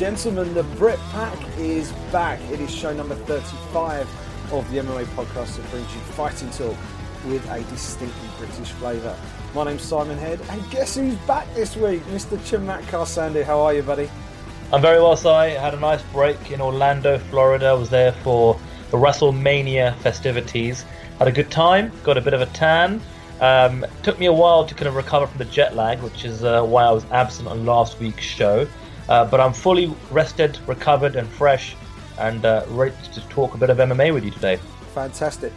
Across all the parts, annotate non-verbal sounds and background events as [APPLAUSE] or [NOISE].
Gentlemen, the Brit Pack is back. It is show number 35 of the MMA podcast that brings you fighting talk with a distinctly British flavour. My name's Simon Head, and guess who's back this week? Mr. Chamatkar Sandhu. How are you, buddy? I'm very well, Si. Had a nice break in Orlando, Florida. I was there for the WrestleMania festivities. Had a good time, got a bit of a tan. Um, took me a while to kind of recover from the jet lag, which is uh, why I was absent on last week's show. Uh, but I'm fully rested, recovered, and fresh, and uh, ready to talk a bit of MMA with you today. Fantastic.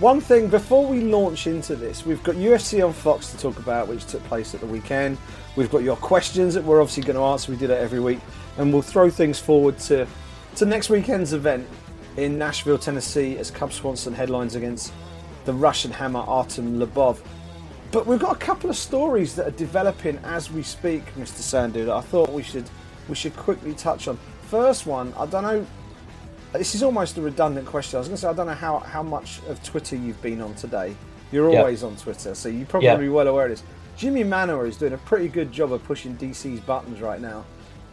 One thing before we launch into this, we've got UFC on Fox to talk about, which took place at the weekend. We've got your questions that we're obviously going to answer. We do that every week, and we'll throw things forward to to next weekend's event in Nashville, Tennessee, as Cub Swanson headlines against the Russian hammer Artem Lobov. But we've got a couple of stories that are developing as we speak, Mr. Sandhu, that I thought we should we should quickly touch on. First one, I don't know. This is almost a redundant question. I was going to say I don't know how, how much of Twitter you've been on today. You're always on Twitter, so you're probably Yeah. well aware of this. Jimmy Manuwa is doing a pretty good job of pushing DC's buttons right now,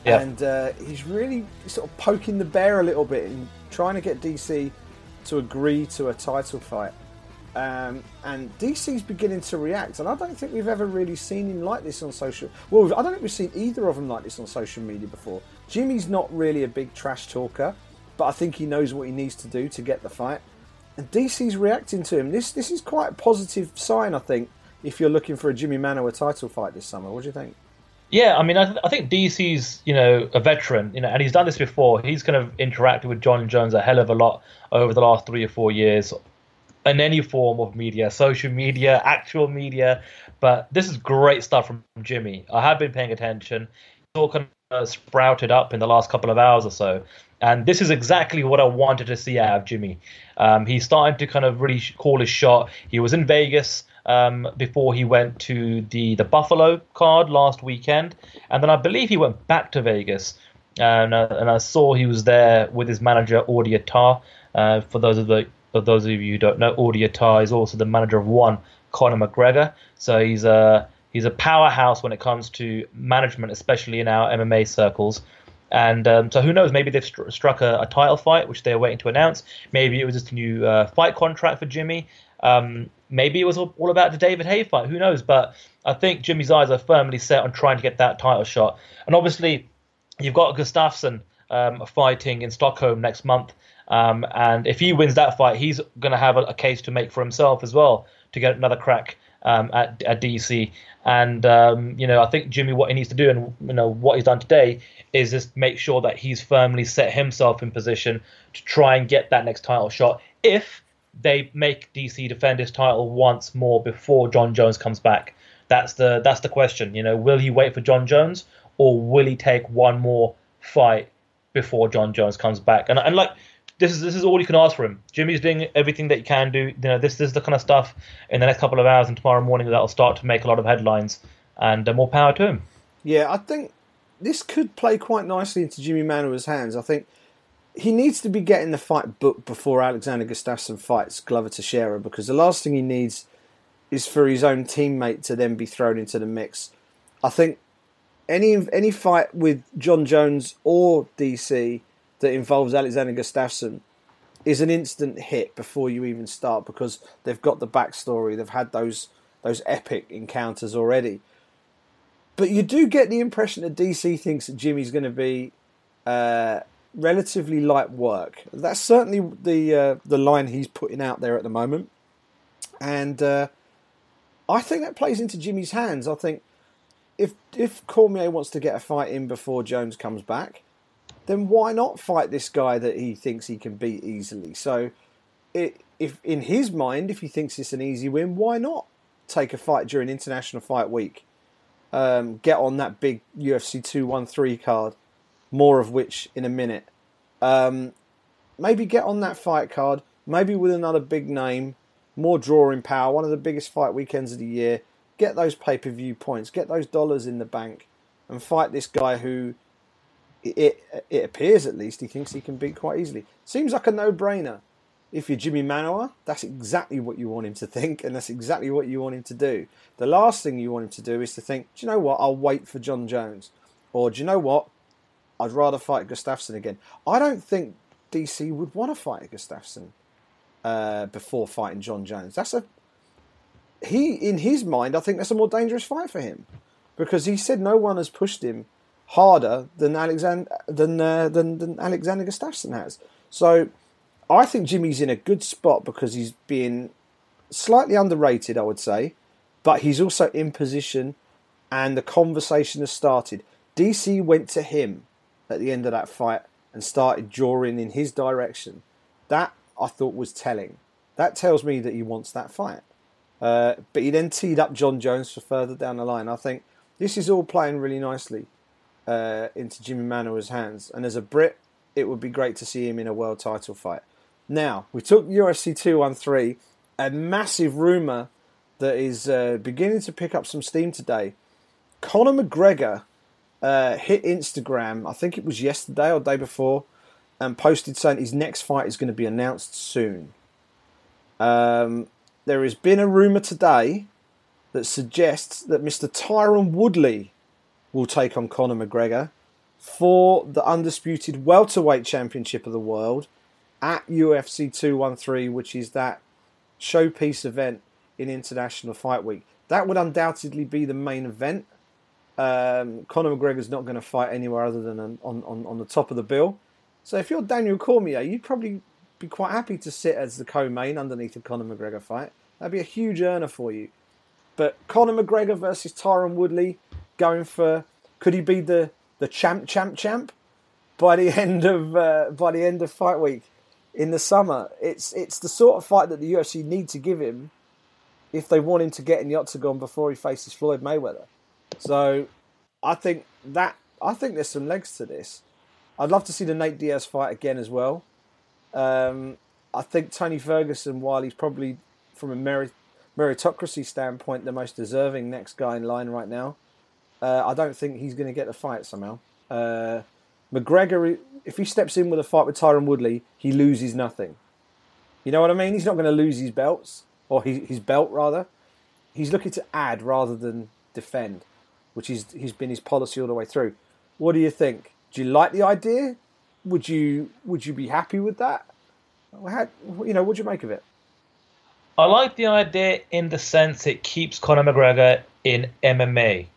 Yeah. and uh, he's really sort of poking the bear a little bit and trying to get DC to agree to a title fight. Um, and DC's beginning to react, and I don't think we've ever really seen him like this on social. Well, I don't think we've seen either of them like this on social media before. Jimmy's not really a big trash talker, but I think he knows what he needs to do to get the fight. And DC's reacting to him. This this is quite a positive sign, I think, if you're looking for a Jimmy Manuwa title fight this summer. What do you think? Yeah, I mean, I, th- I think DC's you know a veteran, you know, and he's done this before. He's kind of interacted with Jon Jones a hell of a lot over the last three or four years, in any form of media, social media, actual media. But this is great stuff from Jimmy. I have been paying attention. It's all kind of sprouted up in the last couple of hours or so, and this is exactly what I wanted to see out of Jimmy. Um, he's starting to kind of really call his shot. He was in Vegas um, before he went to the the Buffalo card last weekend, and then I believe he went back to Vegas. And, uh, and I saw he was there with his manager Audie Attar. Uh, for those of the for those of you who don't know, Audie Attar is also the manager of one Conor McGregor. So he's a he's a powerhouse when it comes to management, especially in our MMA circles. And um, so who knows? Maybe they've str- struck a, a title fight, which they're waiting to announce. Maybe it was just a new uh, fight contract for Jimmy. Um, maybe it was all, all about the David Haye fight. Who knows? But I think Jimmy's eyes are firmly set on trying to get that title shot. And obviously, you've got Gustafsson um, fighting in Stockholm next month. Um, and if he wins that fight, he's going to have a, a case to make for himself as well to get another crack um, at, at DC. And um, you know, I think Jimmy, what he needs to do, and you know what he's done today, is just make sure that he's firmly set himself in position to try and get that next title shot. If they make DC defend his title once more before Jon Jones comes back, that's the that's the question. You know, will he wait for Jon Jones, or will he take one more fight before Jon Jones comes back? And and like this is this is all you can ask for him. Jimmy's doing everything that he can do. You know, this, this is the kind of stuff in the next couple of hours and tomorrow morning that'll start to make a lot of headlines. And uh, more power to him. Yeah, I think this could play quite nicely into Jimmy Manuwa's hands. I think he needs to be getting the fight booked before Alexander Gustafsson fights Glover Teixeira because the last thing he needs is for his own teammate to then be thrown into the mix. I think any any fight with Jon Jones or DC that involves Alexander Gustafsson is an instant hit before you even start because they've got the backstory, they've had those those epic encounters already. But you do get the impression that DC thinks that Jimmy's going to be uh, relatively light work. That's certainly the uh, the line he's putting out there at the moment, and uh, I think that plays into Jimmy's hands. I think if if Cormier wants to get a fight in before Jones comes back, then why not fight this guy that he thinks he can beat easily? So, it, if in his mind, if he thinks it's an easy win, why not take a fight during International Fight Week? Um, get on that big UFC 213 card, more of which in a minute. Um, maybe get on that fight card, maybe with another big name, more drawing power, one of the biggest fight weekends of the year. Get those pay per view points, get those dollars in the bank, and fight this guy who it, it appears at least he thinks he can beat quite easily. Seems like a no brainer. If you're Jimmy Manuwa, that's exactly what you want him to think, and that's exactly what you want him to do. The last thing you want him to do is to think, do you know what? I'll wait for Jon Jones, or do you know what? I'd rather fight Gustafsson again. I don't think DC would want to fight Gustafsson uh, before fighting Jon Jones. That's a he in his mind. I think that's a more dangerous fight for him because he said no one has pushed him harder than Alexander than uh, than, than Alexander Gustafsson has. So I think Jimmy's in a good spot because he's being slightly underrated, I would say, but he's also in position, and the conversation has started. DC went to him at the end of that fight and started drawing in his direction. That I thought was telling. That tells me that he wants that fight. Uh, but he then teed up Jon Jones for further down the line. I think this is all playing really nicely uh, into Jimmy Manuwa's hands. And as a Brit, it would be great to see him in a world title fight. Now, we took UFC 213, a massive rumour that is uh, beginning to pick up some steam today. Conor McGregor uh, hit Instagram, I think it was yesterday or day before, and posted saying his next fight is going to be announced soon. Um, there has been a rumour today that suggests that Mr. Tyron Woodley will take on Conor McGregor for the undisputed welterweight championship of the world at UFC 213, which is that showpiece event in International Fight Week. That would undoubtedly be the main event. Um, Conor McGregor's not going to fight anywhere other than on, on, on the top of the bill. So if you're Daniel Cormier, you'd probably be quite happy to sit as the co-main underneath the Conor McGregor fight. That'd be a huge earner for you. But Conor McGregor versus Tyron Woodley, going for could he be the the champ champ champ by the [LAUGHS] end of uh, by the end of fight week in the summer? It's it's the sort of fight that the UFC need to give him if they want him to get in the octagon before he faces Floyd Mayweather. So I think that I think there's some legs to this. I'd love to see the Nate Diaz fight again as well. Um, I think Tony Ferguson, while he's probably from a merit, meritocracy standpoint, the most deserving next guy in line right now. Uh, I don't think he's going to get the fight somehow. Uh, McGregor, if he steps in with a fight with Tyron Woodley, he loses nothing. You know what I mean? He's not going to lose his belts, or his, his belt rather. He's looking to add rather than defend, which is he's been his policy all the way through. What do you think? Do you like the idea? Would you would you be happy with that? How, you know, what do you make of it? I like the idea in the sense it keeps Conor McGregor in MMA.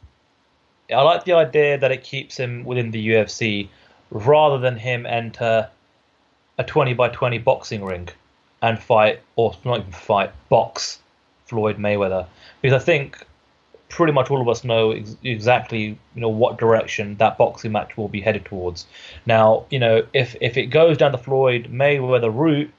I like the idea that it keeps him within the UFC rather than him enter a 20 by 20 boxing ring and fight, or not even fight, box Floyd Mayweather. Because I think pretty much all of us know ex- exactly you know what direction that boxing match will be headed towards. Now, you know, if if it goes down the Floyd Mayweather route,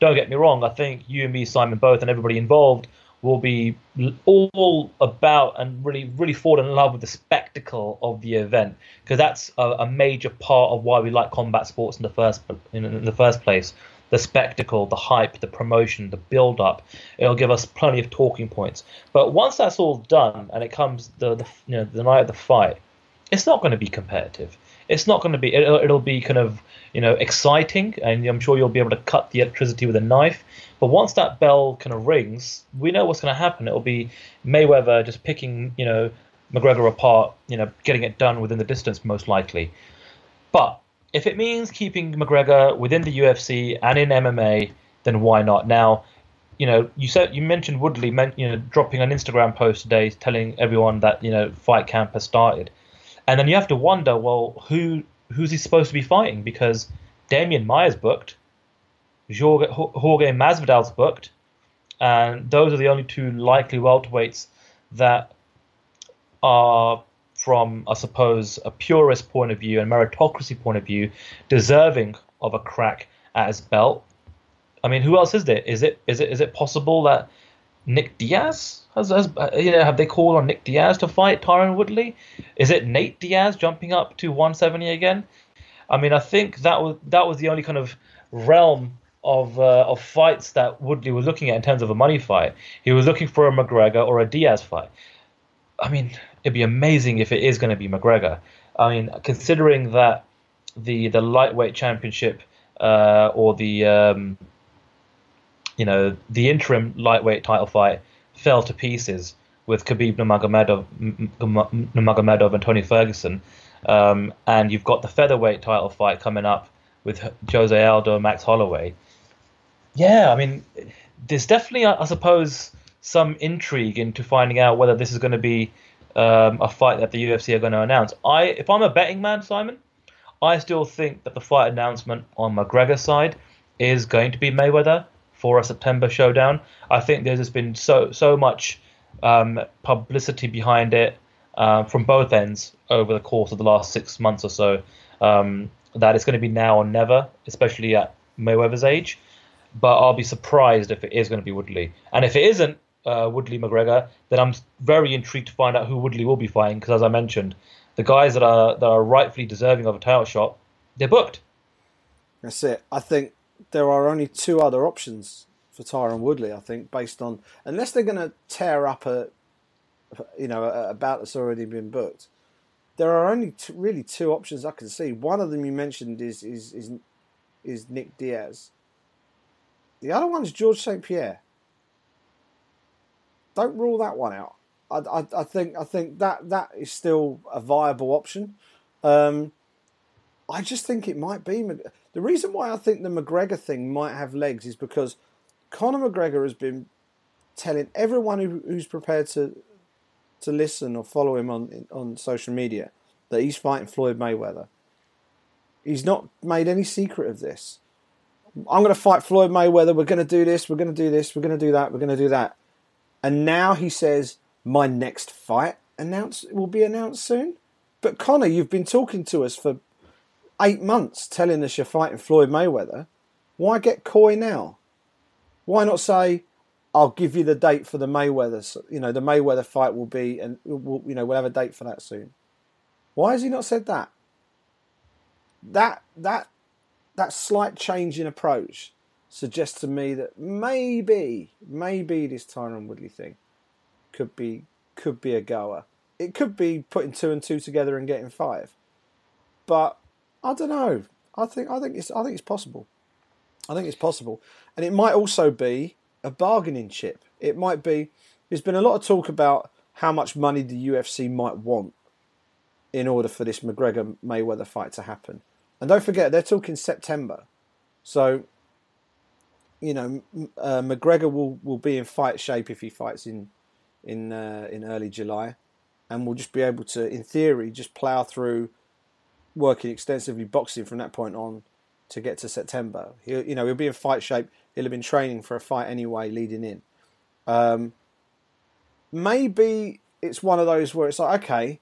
don't get me wrong, I think you and me, Simon, both, and everybody involved will be all about and really, really fall in love with the spectacle of the event because that's a, a, major part of why we like combat sports in the first in, in the first place. The spectacle, the hype, the promotion, the build up. It'll give us plenty of talking points. But once that's all done and it comes the, the you know the night of the fight, it's not going to be competitive. It's not going to be. It'll, it'll be kind of you know exciting, and I'm sure you'll be able to cut the electricity with a knife. But once that bell kind of rings, we know what's going to happen. It'll be Mayweather just picking you know McGregor apart, you know, getting it done within the distance most likely. But if it means keeping McGregor within the UFC and in MMA, then why not? Now, you know, you said you mentioned Woodley, you know, dropping an Instagram post today telling everyone that you know fight camp has started, and then you have to wonder, well, who who's he supposed to be fighting? Because Demian Maia's booked, Jorge, Jorge Masvidal's booked, and those are the only two likely welterweights that are, from I suppose a purist point of view and meritocracy point of view, deserving of a crack at his belt. I mean, who else is there? Is it is it is it possible that Nick Diaz has, has you know have they called on Nick Diaz to fight Tyron Woodley? Is it Nate Diaz jumping up to 170 again? I mean, I think that was that was the only kind of realm of uh, of fights that Woodley was looking at in terms of a money fight. He was looking for a McGregor or a Diaz fight. I mean, it'd be amazing if it is going to be McGregor. I mean, considering that the the lightweight championship uh, or the um, you know, the interim lightweight title fight fell to pieces with Khabib Nurmagomedov, Nurmagomedov and Tony Ferguson. Um, and you've got the featherweight title fight coming up with Jose Aldo and Max Holloway. Yeah, I mean, there's definitely, I suppose, some intrigue into finding out whether this is going to be um, a fight that the UFC are going to announce. I, if I'm a betting man, Simon, I still think that the fight announcement on McGregor's side is going to be Mayweather for a September showdown. I think there's just been so so much um, publicity behind it uh, from both ends over the course of the last six months or so um, that it's going to be now or never, especially at Mayweather's age. But I'll be surprised if it is going to be Woodley, and if it isn't uh, Woodley McGregor, then I'm very intrigued to find out who Woodley will be fighting because, as I mentioned, the guys that are that are rightfully deserving of a title shot, they're booked. That's it. I think there are only two other options for Tyron Woodley. I think based on unless they're going to tear up a, you know, a, bout that's already been booked, there are only really two options I can see. One of them you mentioned is is is, is Nick Diaz. The other one is George St Pierre. Don't rule that one out. I, I, I, think I think that that is still a viable option. Um, I just think it might be. The reason why I think the McGregor thing might have legs is because Conor McGregor has been telling everyone who, who's prepared to to listen or follow him on on social media that he's fighting Floyd Mayweather. He's not made any secret of this. I'm going to fight Floyd Mayweather. We're going to do this. We're going to do this. We're going to do that. We're going to do that. And now he says my next fight announced will be announced soon. But Conor, you've been talking to us for eight months, telling us you're fighting Floyd Mayweather. Why get coy now? Why not say, "I'll give you the date for the Mayweather"? You know, the Mayweather fight will be, and we'll, you know, we'll have a date for that soon. Why has he not said that? That that that slight change in approach suggests to me that maybe, maybe this Tyron Woodley thing could be could be a goer. It could be putting two and two together and getting five. But I don't know. I think I think it's I think it's possible. I think it's possible, and it might also be a bargaining chip. It might be. There's been a lot of talk about how much money the UFC might want in order for this McGregor Mayweather fight to happen. And don't forget, they're talking September, so you know uh, McGregor will, will be in fight shape if he fights in in uh, in early July, and we'll just be able to, in theory, just plough through working extensively boxing from that point on to get to September. He'll, you know, he'll be in fight shape. He'll have been training for a fight anyway, leading in. Um, maybe it's one of those where it's like, okay,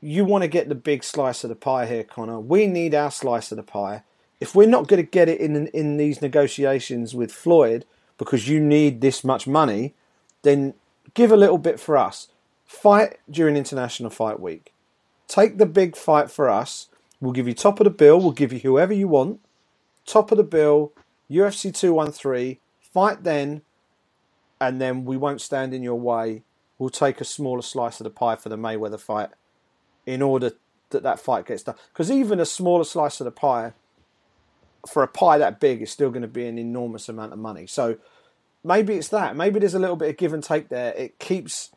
you want to get the big slice of the pie here, Conor. We need our slice of the pie. If we're not going to get it in in these negotiations with Floyd because you need this much money, then give a little bit for us. Fight during International Fight Week. Take the big fight for us. We'll give you top of the bill. We'll give you whoever you want. Top of the bill, UFC 213. Fight then, and then we won't stand in your way. We'll take a smaller slice of the pie for the Mayweather fight in order that that fight gets done. Because even a smaller slice of the pie, for a pie that big, is still going to be an enormous amount of money. So maybe it's that. Maybe there's a little bit of give and take there. It keeps.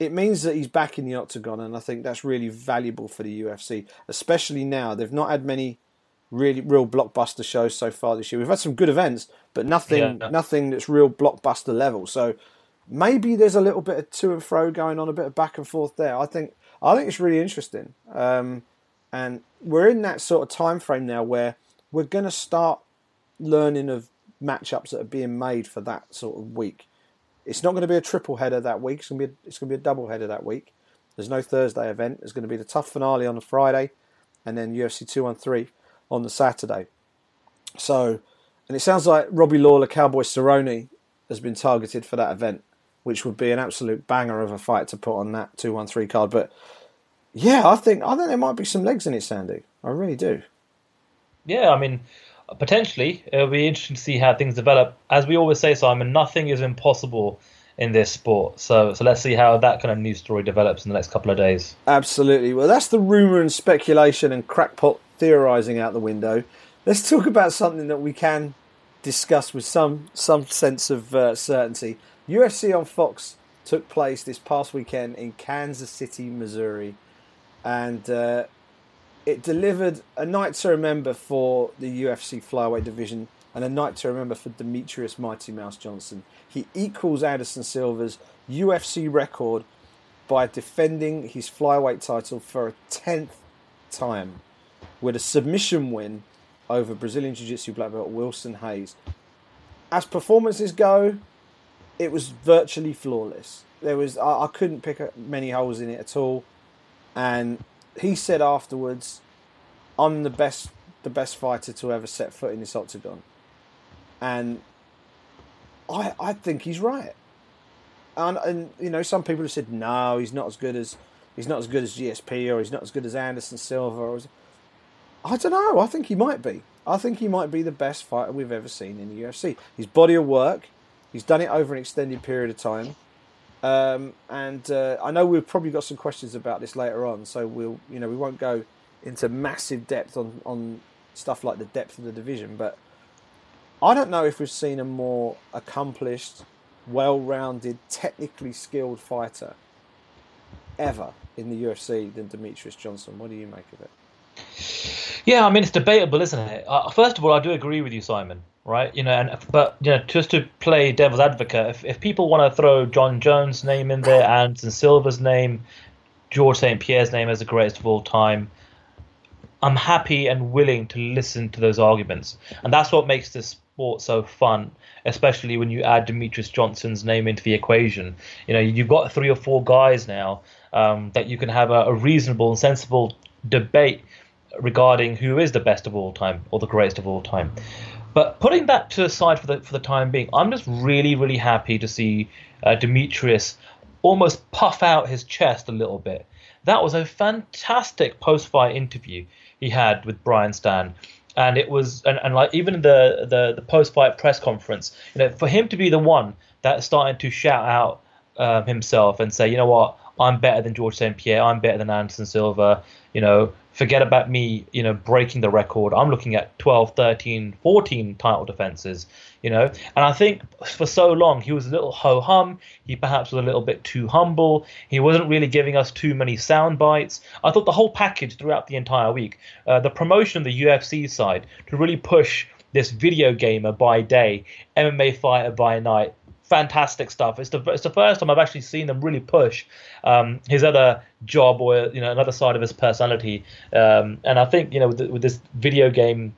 It means that he's back in the octagon, and I think that's really valuable for the UFC, especially now. They've not had many really real blockbuster shows so far this year. We've had some good events, but nothing yeah. nothing that's real blockbuster level. So maybe there's a little bit of to and fro going on, a bit of back and forth there. I think I think it's really interesting, um, and we're in that sort of time frame now where we're going to start learning of matchups that are being made for that sort of week. It's not going to be a triple header that week. It's going to be a, it's going to be a double header that week. There's no Thursday event. There's going to be the TUF finale on the Friday, and then UFC 213 on the Saturday. So, and it sounds like Robbie Lawler, Cowboy Cerrone, has been targeted for that event, which would be an absolute banger of a fight to put on that 213 card. But yeah, I think I think there might be some legs in it, Sandy. I really do. Yeah, I mean, potentially it'll be interesting to see how things develop. As we always say, Simon, nothing is impossible in this sport. So, so let's see how that kind of news story develops in the next couple of days. Absolutely. Well, that's the rumor and speculation and crackpot theorizing out the window. Let's talk about something that we can discuss with some some sense of uh, certainty. UFC on Fox took place this past weekend in Kansas City, Missouri, and uh, it delivered a night to remember for the UFC flyweight division and a night to remember for Demetrious Mighty Mouse Johnson. He equals Anderson Silva's UFC record by defending his flyweight title for a tenth time with a submission win over Brazilian Jiu Jitsu black belt Wilson Reis. As performances go, it was virtually flawless. There was I, I couldn't pick up many holes in it at all, and he said afterwards, "I'm the best, the best fighter to ever set foot in this octagon," and I I think he's right. And, and you know some people have said no, he's not as good as he's not as good as GSP or he's not as good as Anderson Silva. Or I don't know. I think he might be. I think he might be the best fighter we've ever seen in the UFC. His body of work, he's done it over an extended period of time. Um, and uh, I know we've probably got some questions about this later on, so we'll, you know, we won't go into massive depth on, on stuff like the depth of the division, but I don't know if we've seen a more accomplished, well-rounded, technically skilled fighter ever in the UFC than Demetrious Johnson. What do you make of it? Yeah, I mean it's debatable, isn't it? Uh, first of all, I do agree with you, Simon. Right, you know, and but you know, just to play devil's advocate, if, if people want to throw Jon Jones' name in there, Anderson Silva's name, George St. Pierre's name as the greatest of all time, I'm happy and willing to listen to those arguments, and that's what makes this sport so fun, especially when you add Demetrious Johnson's name into the equation. You know, you've got three or four guys now um, that you can have a, a reasonable and sensible debate regarding who is the best of all time or the greatest of all time. But putting that to the side for the for the time being, I'm just really really happy to see uh, Demetrious almost puff out his chest a little bit. That was a fantastic post-fight interview he had with Brian Stann. And it was, and, and like even the, the the post-fight press conference, you know, for him to be the one that started to shout out uh, himself and say, you know what, I'm better than George St. Pierre, I'm better than Anderson Silva, you know, forget about me, you know, breaking the record. I'm looking at 12, 13, 14 title defenses, you know. And I think for so long he was a little ho hum. He perhaps was a little bit too humble. He wasn't really giving us too many sound bites. I thought the whole package throughout the entire week, uh, the promotion of the UFC side to really push this video gamer by day, MMA fighter by night, fantastic stuff. It's the it's the first time I've actually seen them really push um, his other job or you know another side of his personality. Um, and I think you know with, the, with, this video game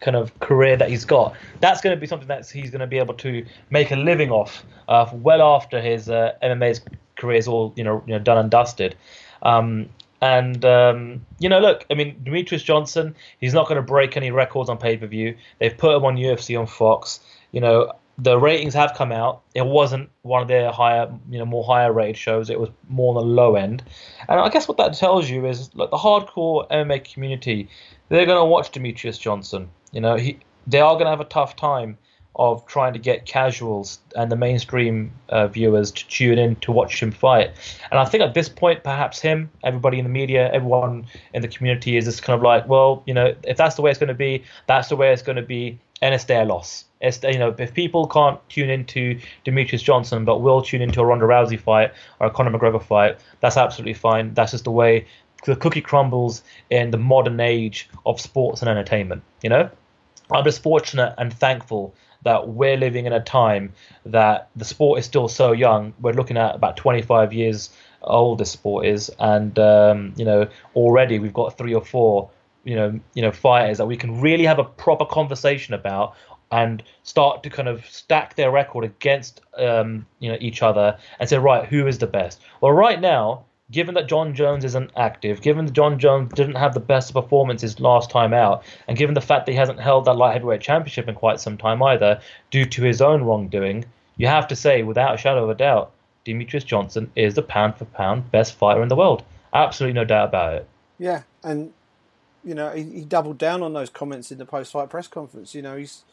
kind of career that he's got, that's going to be something that he's going to be able to make a living off uh, well after his uh, MMA career is all you know you know done and dusted. Um, and um, you know, look, I mean, Demetrious Johnson, he's not going to break any records on pay per view. They've put him on UFC on Fox. You know, the ratings have come out. It wasn't one of their higher, you know, more higher rated shows. It was more on the low end. And I guess what that tells you is, like, the hardcore MMA community, they're going to watch Demetrious Johnson. You know, he they are going to have a tough time of trying to get casuals and the mainstream uh, viewers to tune in to watch him fight. And I think at this point, perhaps him, everybody in the media, everyone in the community is just kind of like, well, you know, if that's the way it's going to be, that's the way it's going to be and it's their loss. It's you know if people can't tune into Demetrious Johnson but will tune into a Ronda Rousey fight or a Conor McGregor fight, that's absolutely fine. That's just the way the cookie crumbles in the modern age of sports and entertainment. You know, I'm just fortunate and thankful that we're living in a time that the sport is still so young. We're looking at about 25 years old. This sport is, and um, you know already we've got three or four you know you know fighters that we can really have a proper conversation about and start to kind of stack their record against um, you know each other and say right who is the best? Well right now given that jon Jones isn't active given that jon Jones didn't have the best performances last time out and given the fact that he hasn't held that light heavyweight championship in quite some time either due to his own wrongdoing you have to say without a shadow of a doubt Demetrious Johnson is the pound for pound best fighter in the world. Absolutely no doubt about it. Yeah and you know, he, he doubled down on those comments in the post-fight press conference. You know, he's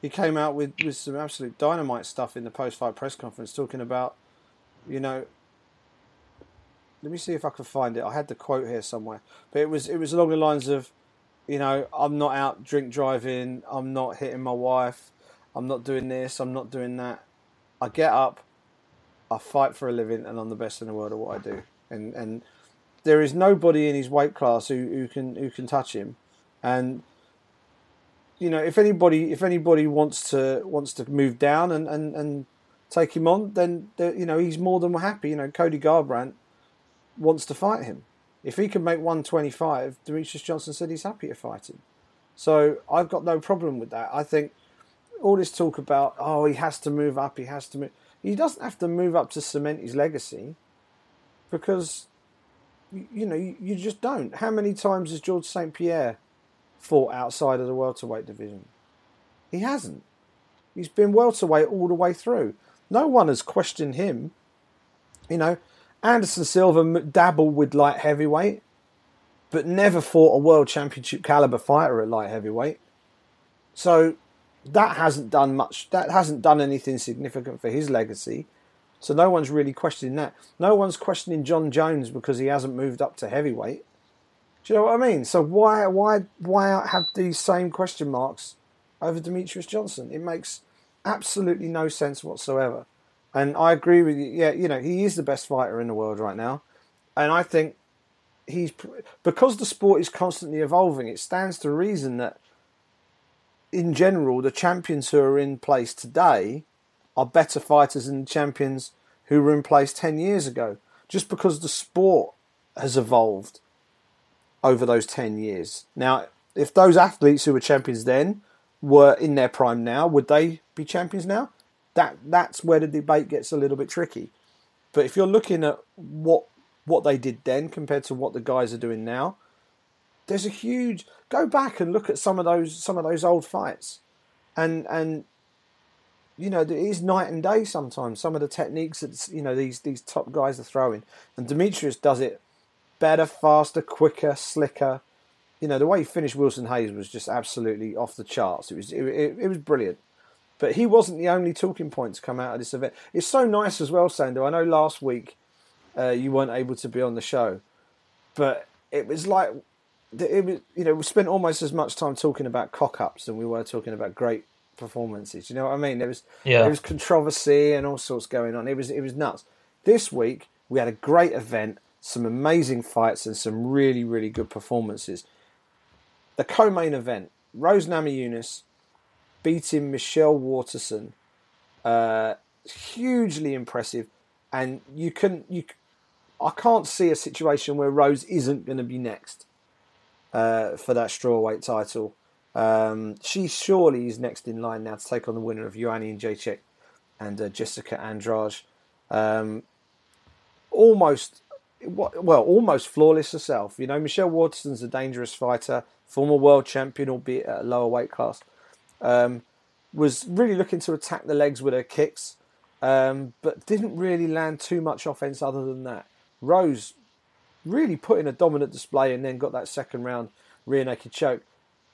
he came out with, with some absolute dynamite stuff in the post-fight press conference, talking about, you know. Let me see if I can find it. I had the quote here somewhere, but it was it was along the lines of, you know, I'm not out drink driving. I'm not hitting my wife. I'm not doing this. I'm not doing that. I get up, I fight for a living, and I'm the best in the world at what I do. And and there is nobody in his weight class who, who can who can touch him, and you know if anybody if anybody wants to wants to move down and, and, and take him on, then you know he's more than happy. You know Cody Garbrandt wants to fight him. If he can make 125, Demetrious Johnson said he's happy to fight him. So I've got no problem with that. I think all this talk about oh he has to move up, he has to move. He doesn't have to move up to cement his legacy because you know you just don't. How many times has George St Pierre fought outside of the welterweight division? He hasn't. He's been welterweight all the way through. No one has questioned him. You know, Anderson Silva dabbled with light heavyweight, but never fought a world championship caliber fighter at light heavyweight. So that hasn't done much. That hasn't done anything significant for his legacy. So no one's really questioning that. No one's questioning Jon Jones because he hasn't moved up to heavyweight. Do you know what I mean? So why why why have these same question marks over Demetrious Johnson? It makes absolutely no sense whatsoever. And I agree with you. Yeah, you know, he is the best fighter in the world right now. And I think he's because the sport is constantly evolving, it stands to reason that in general, the champions who are in place today are better fighters than champions who were in place 10 years ago, just because the sport has evolved over those 10 years. Now, if those athletes who were champions then were in their prime now, would they be champions now? That that's where the debate gets a little bit tricky. But if you're looking at what what they did then compared to what the guys are doing now, there's a huge go back and look at some of those some of those old fights, and and you know it is night and day sometimes. Some of the techniques that you know these these top guys are throwing, and Demetrious does it better, faster, quicker, slicker. You know the way he finished Wilson Reis was just absolutely off the charts. It was it, it, it was brilliant. But he wasn't the only talking point to come out of this event. It's so nice as well, Sando. I know last week uh, you weren't able to be on the show, but it was like it was, you know, we spent almost as much time talking about cock ups than we were talking about great performances. You know what I mean? There was yeah. there was controversy and all sorts going on. It was it was nuts. This week we had a great event, some amazing fights, and some really really good performances. The co-main event: Rose Namajunas beating Michelle Waterson. Uh, hugely impressive, and you can you. I can't see a situation where Rose isn't going to be next uh, for that strawweight title. Um, she surely is next in line now to take on the winner of Joanna Jędrzejczyk and uh, Jessica Andrade. Um, almost, well, almost flawless herself. You know, Michelle Waterson's a dangerous fighter, former world champion, albeit at a lower weight class. Um, was really looking to attack the legs with her kicks, um, but didn't really land too much offense other than that. Rose really put in a dominant display and then got that second round rear naked choke.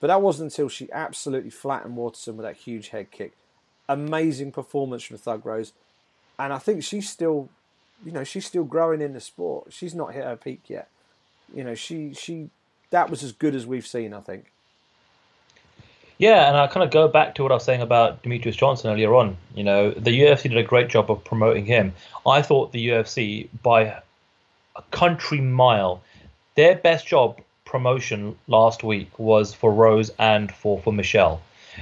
But that wasn't until she absolutely flattened Waterson with that huge head kick. Amazing performance from Thug Rose. And I think she's still, you know, she's still growing in the sport. She's not hit her peak yet. You know, she, she, that was as good as we've seen, I think. Yeah, and I kind of go back to what I was saying about Demetrious Johnson earlier on. You know, the UFC did a great job of promoting him. I thought the UFC, by a country mile. Their best job promotion last week was for Rose and for, for Michelle.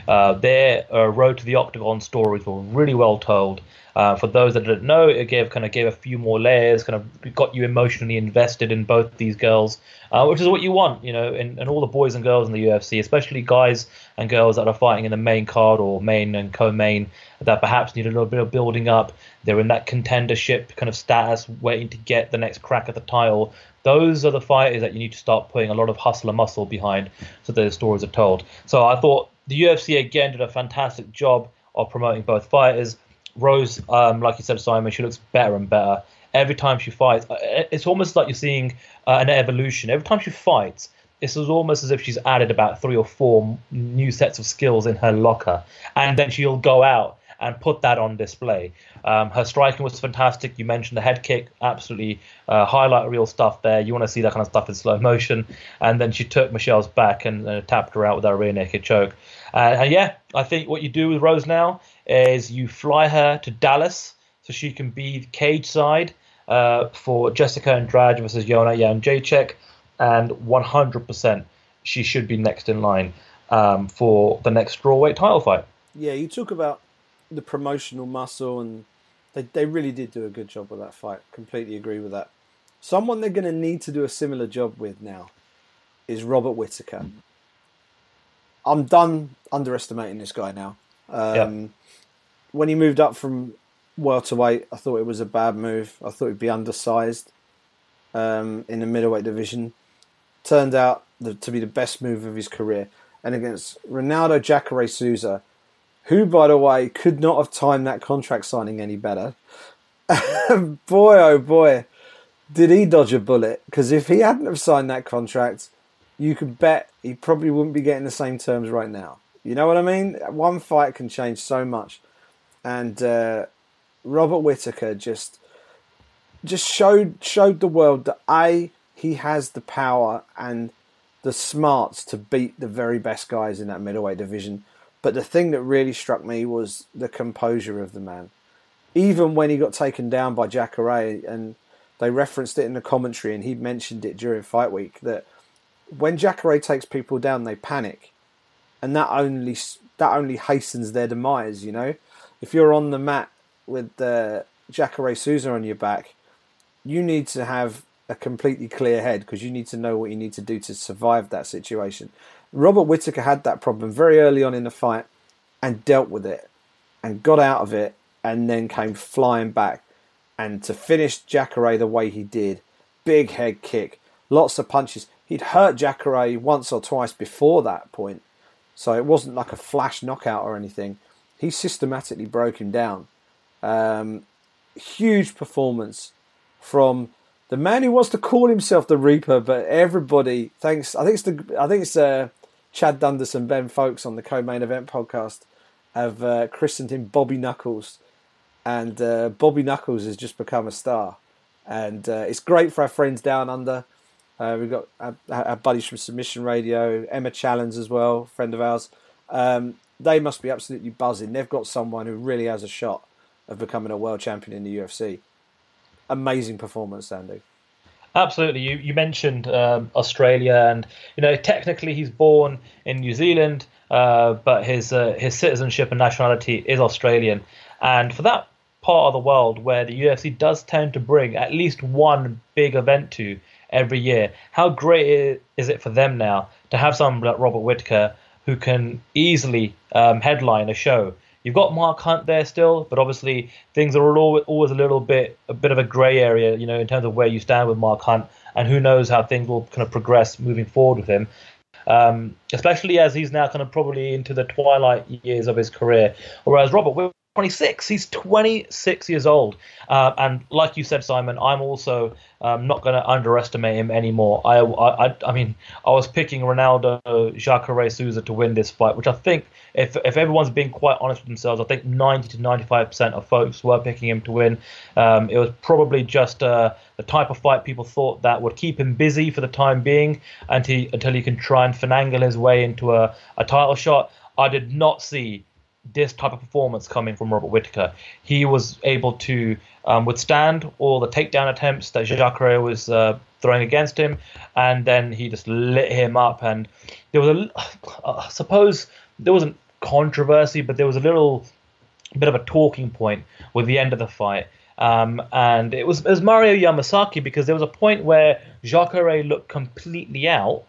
Uh, their uh, Road to the Octagon stories were really well told. Uh, for those that didn't know, it gave kind of gave a few more layers, kind of got you emotionally invested in both these girls, uh, which is what you want, you know, and, all the boys and girls in the UFC, especially guys and girls that are fighting in the main card or main and co-main that perhaps need a little bit of building up. They're in that contendership kind of status, waiting to get the next crack at the title. Those are the fighters that you need to start putting a lot of hustle and muscle behind, so the stories are told. So I thought the UFC again did a fantastic job of promoting both fighters. Rose, um, like you said, Simon, she looks better and better every time she fights. Uh, it's almost like you're seeing uh, an evolution. Every time she fights, it's almost as if she's added about three or four new sets of skills in her locker, and then she'll go out and put that on display. Um, her striking was fantastic. You mentioned the head kick, absolutely uh, highlight reel stuff there. You want to see that kind of stuff in slow motion. And then she took Michelle's back and uh, tapped her out with her rear naked choke. Uh, and yeah, I think what you do with Rose now is you fly her to Dallas so she can be cage side. Uh, for Jessica Andrade versus Joanna Jędrzejczyk, and 100% she should be next in line um, for the next strawweight title fight. Yeah, you talk about the promotional muscle, and they, they really did do a good job with that fight. Completely agree with that. Someone they're going to need to do a similar job with now is Robert Whitaker. I'm done underestimating this guy now. Um, When he moved up from welterweight, I thought it was a bad move. I thought he'd be undersized um, in the middleweight division. Turned out the, to be the best move of his career. And against Ronaldo Jacare Souza, who, by the way, could not have timed that contract signing any better. [LAUGHS] boy, oh boy, did he dodge a bullet? Because if he hadn't have signed that contract, you could bet he probably wouldn't be getting the same terms right now. You know what I mean? One fight can change so much, and uh, Robert Whitaker just just showed showed the world that a he has the power and the smarts to beat the very best guys in that middleweight division. But the thing that really struck me was the composure of the man. Even when he got taken down by Jacare, and they referenced it in the commentary, and he mentioned it during fight week that when Jacare takes people down, they panic, and that only that only hastens their demise. You know, if you're on the mat with uh, Jacare Souza on your back, you need to have a completely clear head because you need to know what you need to do to survive that situation. Robert Whitaker had that problem very early on in the fight and dealt with it and got out of it and then came flying back. And to finish Jacare the way he did, big head kick, lots of punches. He'd hurt Jacare once or twice before that point, so it wasn't like a flash knockout or anything. He systematically broke him down. Um, huge performance from the man who wants to call himself the Reaper, but everybody thanks. I think it's the I think it's uh, Chad Dundas and Ben Fowlkes on the co-main event podcast have uh, christened him Bobby Knuckles, and uh, Bobby Knuckles has just become a star, and uh, it's great for our friends down under. Uh, we've got our, our, buddies from Submission Radio, Emma Challenge as well, friend of ours. Um, they must be absolutely buzzing. They've got someone who really has a shot of becoming a world champion in the UFC. Amazing performance, Andy. Absolutely. You you mentioned um, Australia, and you know technically he's born in New Zealand, uh, but his uh, his citizenship and nationality is Australian. And for that part of the world where the UFC does tend to bring at least one big event to every year, how great is it for them now to have someone like Robert Whitaker who can easily um, headline a show? You've got Mark Hunt there still, but obviously things are always a little bit a bit of a grey area, you know, in terms of where you stand with Mark Hunt, and who knows how things will kind of progress moving forward with him. Um, especially as he's now kind of probably into the twilight years of his career, whereas Robert 26. He's 26 years old. Uh, and like you said, Simon, I'm also um, not going to underestimate him anymore. I, I, I mean, I was picking Ronaldo Jacare Souza to win this fight, which I think, if, if everyone's being quite honest with themselves, I think 90 to 95% of folks were picking him to win. Um, it was probably just uh, the type of fight people thought that would keep him busy for the time being until he, until he can try and finagle his way into a, a title shot. I did not see this type of performance coming from Robert Whitaker. He was able to um, withstand all the takedown attempts that Jacare was uh, throwing against him, and then he just lit him up. And there was a, I [SIGHS] suppose there wasn't controversy, but there was a little bit of a talking point with the end of the fight. Um, and it was, it was Mario Yamasaki because there was a point where Jacare looked completely out,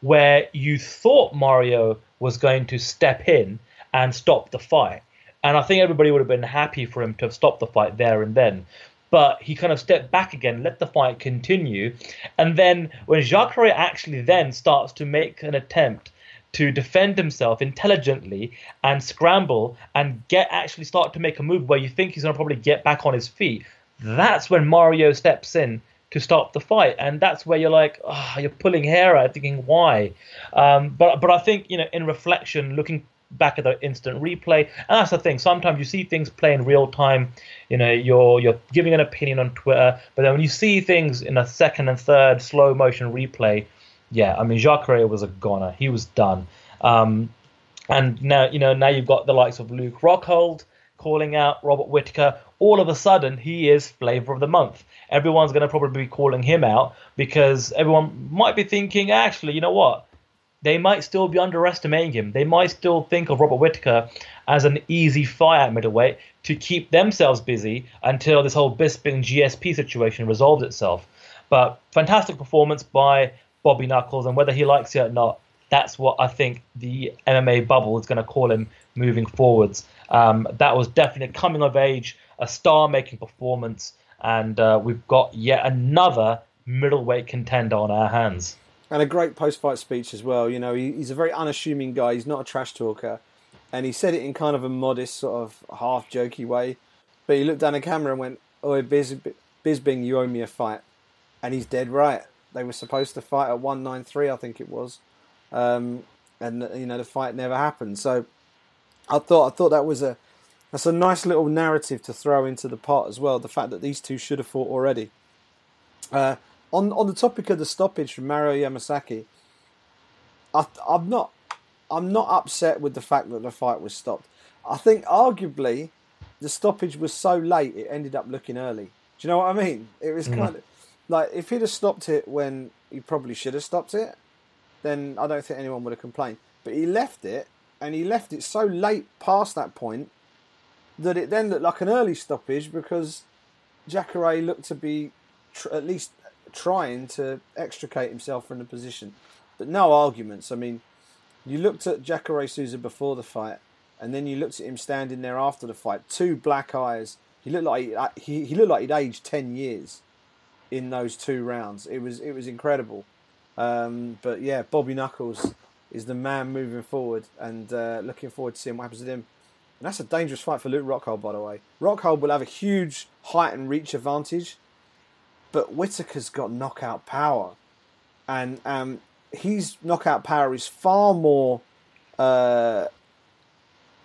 where you thought Mario was going to step in and stop the fight. And I think everybody would have been happy for him to have stopped the fight there and then. But he kind of stepped back again, let the fight continue. And then when Jacare actually then starts to make an attempt to defend himself intelligently and scramble and get actually start to make a move where you think he's going to probably get back on his feet, that's when Mario steps in to stop the fight, and that's where you're like, oh, you're pulling hair out, thinking why. Um, but but I think you know, in reflection, looking back at the instant replay. And that's the thing. Sometimes you see things play in real time. You know, you're you're giving an opinion on Twitter, but then when you see things in a second and third slow motion replay, yeah, I mean Jacare was a goner. He was done. Um, and now you know now you've got the likes of Luke Rockhold calling out Robert Whitaker, all of a sudden he is flavor of the month. Everyone's going to probably be calling him out because everyone might be thinking, actually, you know what? They might still be underestimating him. They might still think of Robert Whitaker as an easy fire at middleweight to keep themselves busy until this whole Bisping GSP situation resolves itself. But fantastic performance by Bobby Knuckles, and whether he likes it or not, that's what I think the MMA bubble is going to call him moving forwards. Um, that was definitely coming of age, a star-making performance, and uh, we've got yet another middleweight contender on our hands. And a great post-fight speech as well. You know, he, he's a very unassuming guy. He's not a trash talker, and he said it in kind of a modest, sort of half jokey way. But he looked down the camera and went, "Oh, Biz, Bisping, you owe me a fight," and he's dead right. They were supposed to fight at 193, I think it was, um, and you know the fight never happened. So I thought I thought that was a that's a nice little narrative to throw into the pot as well. The fact that these two should have fought already. Uh, on on the topic of the stoppage from Mario Yamasaki, I, I'm not I'm not upset with the fact that the fight was stopped. I think arguably the stoppage was so late it ended up looking early. Do you know what I mean? It was mm. kind of like if he'd have stopped it when he probably should have stopped it, then I don't think anyone would have complained. But he left it, and he left it so late past that point that it then looked like an early stoppage because Jacare looked to be tr- at least trying to extricate himself from the position. But no arguments. I mean, you looked at Jacare Souza before the fight, and then you looked at him standing there after the fight. Two black eyes. He looked like he, he looked like he'd aged ten years in those two rounds. It was it was incredible. Um, but yeah, Bobby Knuckles is the man moving forward, and uh, looking forward to seeing what happens with him. And that's a dangerous fight for Luke Rockhold, by the way. Rockhold will have a huge height and reach advantage, but Whitaker's got knockout power, and um, his knockout power is far more, uh,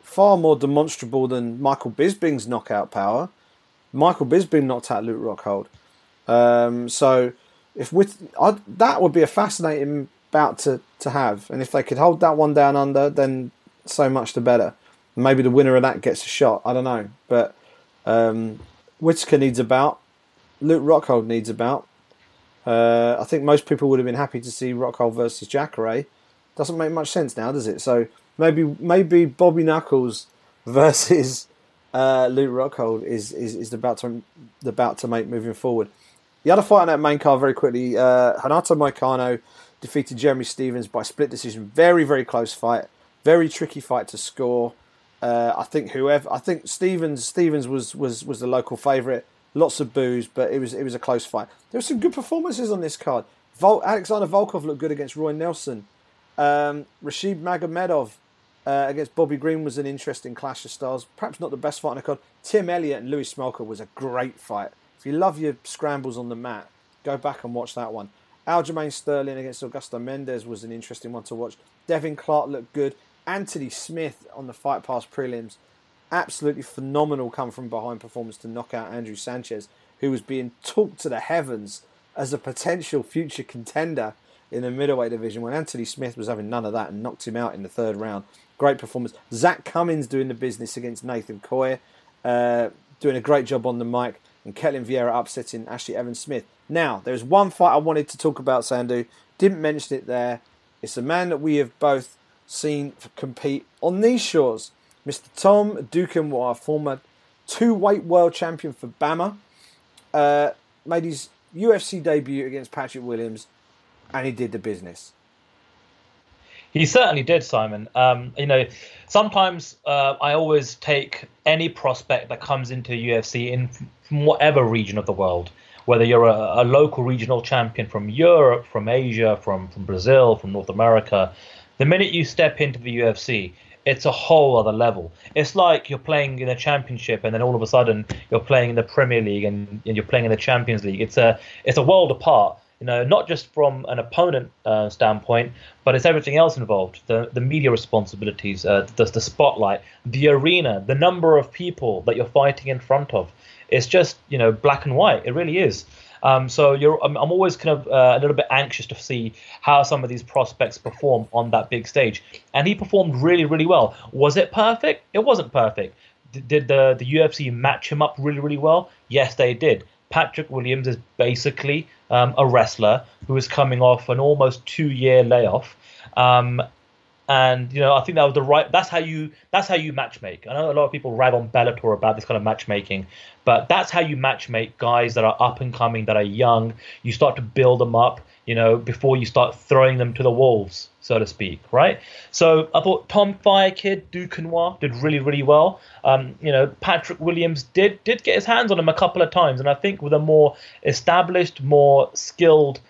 far more demonstrable than Michael Bisping's knockout power. Michael Bisping knocked out Luke Rockhold. Um, so if with that would be a fascinating bout to, to have, and if they could hold that one down under, then so much the better. Maybe the winner of that gets a shot. I don't know, but um, Whitaker needs a bout. Luke Rockhold needs a bout. Uh, I think most people would have been happy to see Rockhold versus Jacare. Doesn't make much sense now, does it? So maybe maybe Bobby Knuckles [LAUGHS] versus uh, Luke Rockhold is, is, is the about to about to make moving forward. The other fight on that main card, very quickly, uh, Renato Moicano defeated Jeremy Stephens by split decision. Very, very close fight. Very tricky fight to score. Uh, I think whoever, I think Stevens Stephens was was was the local favourite. Lots of boos, but it was it was a close fight. There were some good performances on this card. Vol- Alexander Volkov looked good against Roy Nelson. Um, Rashid Magomedov uh, against Bobby Green was an interesting clash of styles. Perhaps not the best fight on the card. Tim Elliott and Louis Smolka was a great fight. If you love your scrambles on the mat, go back and watch that one. Aljamain Sterling against Augusto Mendes was an interesting one to watch. Devin Clark looked good. Anthony Smith on the Fight Pass prelims, absolutely phenomenal come from behind performance to knock out Andrew Sanchez, who was being talked to the heavens as a potential future contender in the middleweight division when Anthony Smith was having none of that and knocked him out in the third round. Great performance. Zak Cummings doing the business against Nathan Coy, uh, doing a great job on the mic and Ketlen Vieira upsetting Ashlee Evans Smith. Now, there's one fight I wanted to talk about, Sandhu. Didn't mention it there. It's a man that we have both seen compete on these shores. Mr. Tom Duquesnoy, former two-weight world champion for BAMMA, uh, made his UFC debut against Patrick Williams, and he did the business. He certainly did, Simon. Um, you know, sometimes uh, I always take any prospect that comes into UFC in from whatever region of the world, whether you're a, a, local regional champion from Europe, from Asia, from, from Brazil, from North America, the minute you step into the UFC, it's a whole other level. It's like you're playing in a championship, and then all of a sudden you're playing in the Premier League and, and you're playing in the Champions League. It's a it's a world apart. You know, not just from an opponent uh, standpoint, but it's everything else involved: the the media responsibilities, uh, the the spotlight, the arena, the number of people that you're fighting in front of. It's just you know black and white. It really is. Um, so I'm, I'm, always kind of uh, a little bit anxious to see how some of these prospects perform on that big stage. And he performed really, really well. Was it perfect? It wasn't perfect. did the the UFC match him up really really well? Yes, they did. Patrick Williams is basically um, a wrestler who is coming off an almost two year layoff. Um, and you know, I think that was the right. That's how you. That's how you matchmake. I know a lot of people rag on Bellator about this kind of matchmaking, but that's how you matchmake guys that are up and coming, that are young. You start to build them up, you know, before you start throwing them to the wolves, so to speak, right? So I thought Tom Fire Kid Duquesnoy did really, really well. Um, you know, Patrick Williams did did get his hands on him a couple of times, and I think with a more established, more skilled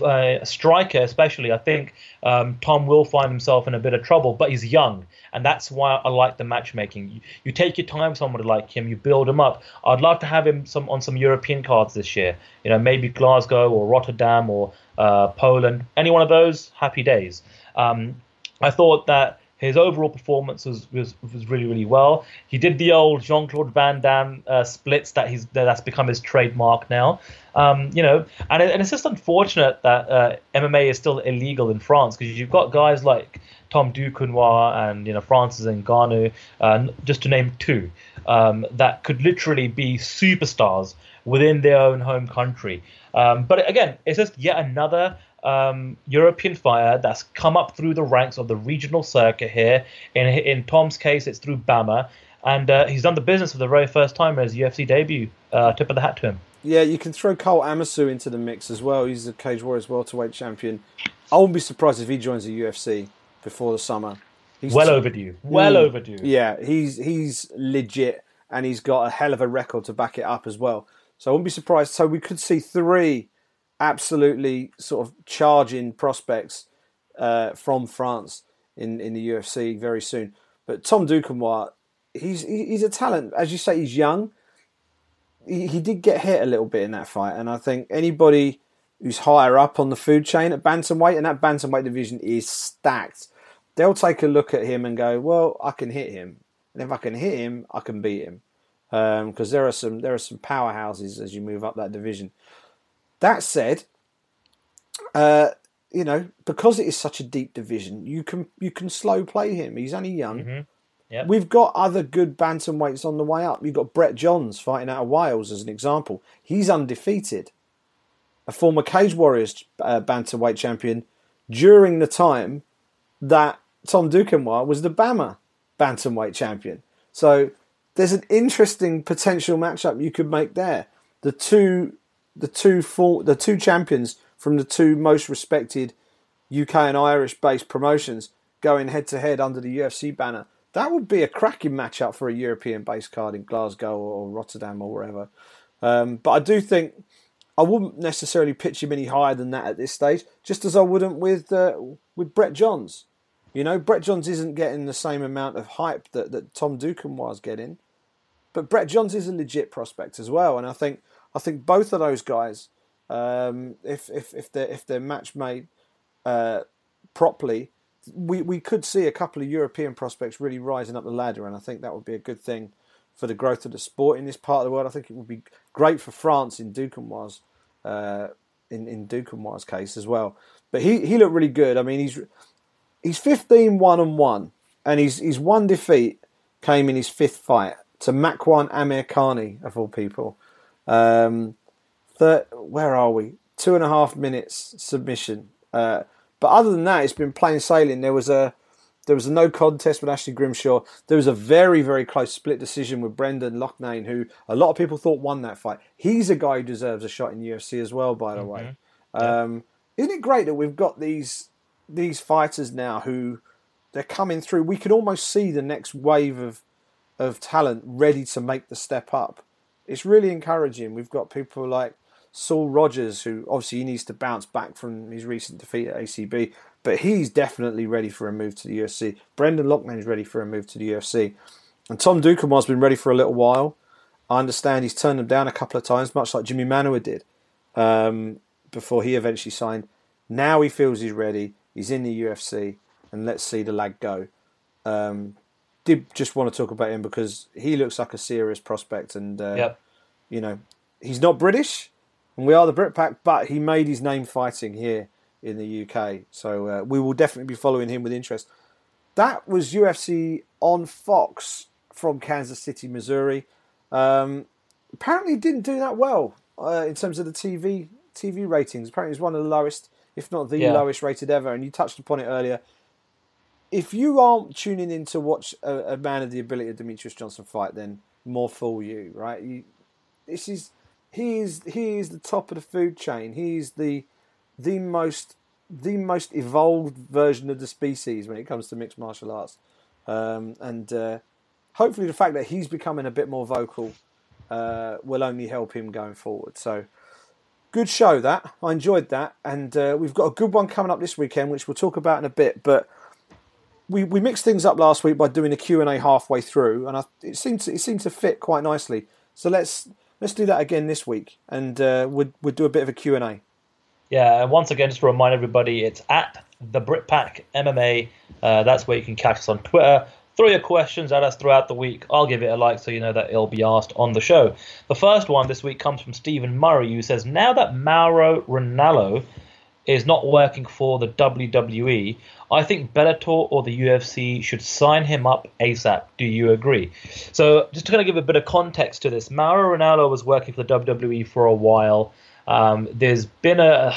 uh, striker, especially, I think um, Tom will find himself in a bit of trouble. But he's young, and that's why I like the matchmaking. You, you take your time with somebody like him, you build him up. I'd love to have him some on some European cards this year. You know, maybe Glasgow or Rotterdam or uh, Poland. Any one of those, happy days. Um, I thought that his overall performance was, was, was really really well. He did the old Jean Claude Van Damme uh, splits that he's that's become his trademark now. Um, you know, and, and it's just unfortunate that uh, MMA is still illegal in France because you've got guys like Tom Duquesnoy and you know Francis Ngannou, uh, just to name two, um, that could literally be superstars within their own home country. Um, but again, it's just yet another um, European fighter that's come up through the ranks of the regional circuit here. In in Tom's case, it's through BAMMA, and uh, he's done the business for the very first time in his UFC debut. Uh, tip of the hat to him. Yeah, you can throw Karl Amoussou into the mix as well. He's a Cage Warriors welterweight champion. I wouldn't be surprised if he joins the UFC before the summer. He's well t- overdue. Well mm, overdue. Yeah, he's he's legit, and he's got a hell of a record to back it up as well. So I wouldn't be surprised. So we could see three absolutely sort of charging prospects uh, from France in, in the UFC very soon. But Tom Duquesnoy, he's he's a talent. As you say, he's young. He, he did get hit a little bit in that fight, and I think anybody who's higher up on the food chain at bantamweight, and that bantamweight division is stacked. They'll take a look at him and go, "Well, I can hit him, and if I can hit him, I can beat him." Because um, there are some there are some powerhouses as you move up that division. That said, uh, you know, because it is such a deep division, you can you can slow play him. He's only young. Mm-hmm. Yep. We've got other good bantamweights on the way up. You've got Brett Johns fighting out of Wales as an example. He's undefeated. A former Cage Warriors uh, bantamweight champion during the time that Tom Duquesnoy was the BAMMA bantamweight champion. So there's an interesting potential matchup you could make there. The two the two full, the two champions from the two most respected UK and Irish based promotions going head to head under the UFC banner. That would be a cracking matchup for a European based card in Glasgow or Rotterdam or wherever. Um, but I do think I wouldn't necessarily pitch him any higher than that at this stage, just as I wouldn't with uh, with Brett Johns. You know, Brett Johns isn't getting the same amount of hype that, that Tom Duquesnoy was getting, but Brett Johns is a legit prospect as well, and I think I think both of those guys, um, if if if they're if they're match made uh, properly, we we could see a couple of European prospects really rising up the ladder, and I think that would be a good thing for the growth of the sport in this part of the world. I think it would be great for France in Duquesnoy's uh, in in Duquesnoy's case as well. But he he looked really good. I mean, he's he's 15 one and one, and his his one defeat came in his fifth fight to Makwan Amirkhani of all people. Um, where are we? Two and a half minutes submission. Uh, but other than that, it's been plain sailing. There was a there was a no contest with Ashley Grimshaw. There was a very very close split decision with Brendan Loughnane, who a lot of people thought won that fight. He's a guy who deserves a shot in the UFC as well. By the mm-hmm. way, um, isn't it great that we've got these these fighters now who they're coming through? We can almost see the next wave of of talent ready to make the step up it's really encouraging. We've got people like Saul Rogers, who obviously he needs to bounce back from his recent defeat at ACB, but he's definitely ready for a move to the UFC. Brendan Loughnane is ready for a move to the UFC. And Tom Duquesnoy's been ready for a little while. I understand he's turned them down a couple of times, much like Jimmy Manuwa did um, before he eventually signed. Now he feels he's ready. He's in the UFC, and let's see the lad go. Um, did just want to talk about him because he looks like a serious prospect, and uh, yep. You know he's not British, and we are the Brit Pack, but he made his name fighting here in the UK, so uh, we will definitely be following him with interest. That was UFC on Fox from Kansas City, Missouri. Um, apparently, didn't do that well uh, in terms of the TV TV ratings. Apparently, he's one of the lowest, if not the Yeah. lowest rated ever. And you touched upon it earlier. If you aren't tuning in to watch a, a man of the ability of Demetrious Johnson fight, then more fool you, right? You, this is he is he is the top of the food chain. He is the the most the most evolved version of the species when it comes to mixed martial arts. Um, and uh, hopefully, the fact that he's becoming a bit more vocal uh, will only help him going forward. So, good show that I enjoyed that, and uh, we've got a good one coming up this weekend, which we'll talk about in a bit. But we, we mixed things up last week by doing a Q and A halfway through, and I, it seemed to, it seemed to fit quite nicely. So let's let's do that again this week, and uh, we'll, we'll do a bit of a Q and A. Yeah, and once again, just to remind everybody, it's at the Britpack MMA. Uh, that's where you can catch us on Twitter. Throw your questions at us throughout the week. I'll give it a like so you know that it'll be asked on the show. The first one this week comes from Stephen Murray, who says, Now that Mauro Ranallo is not working for the WWE, I think Bellator or the UFC should sign him up ASAP. Do you agree? So, just to kind of give a bit of context to this, Mauro Ranallo was working for the WWE for a while. Um, there's been a,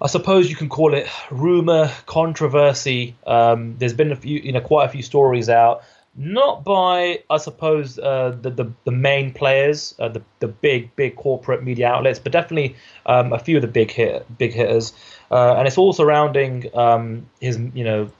I suppose you can call it rumor, controversy. Um, there's been a few, you know, quite a few stories out, not by, I suppose, uh, the, the the main players, uh, the the big big corporate media outlets, but definitely um, a few of the big hit big hitters, uh, and it's all surrounding um, his, you know,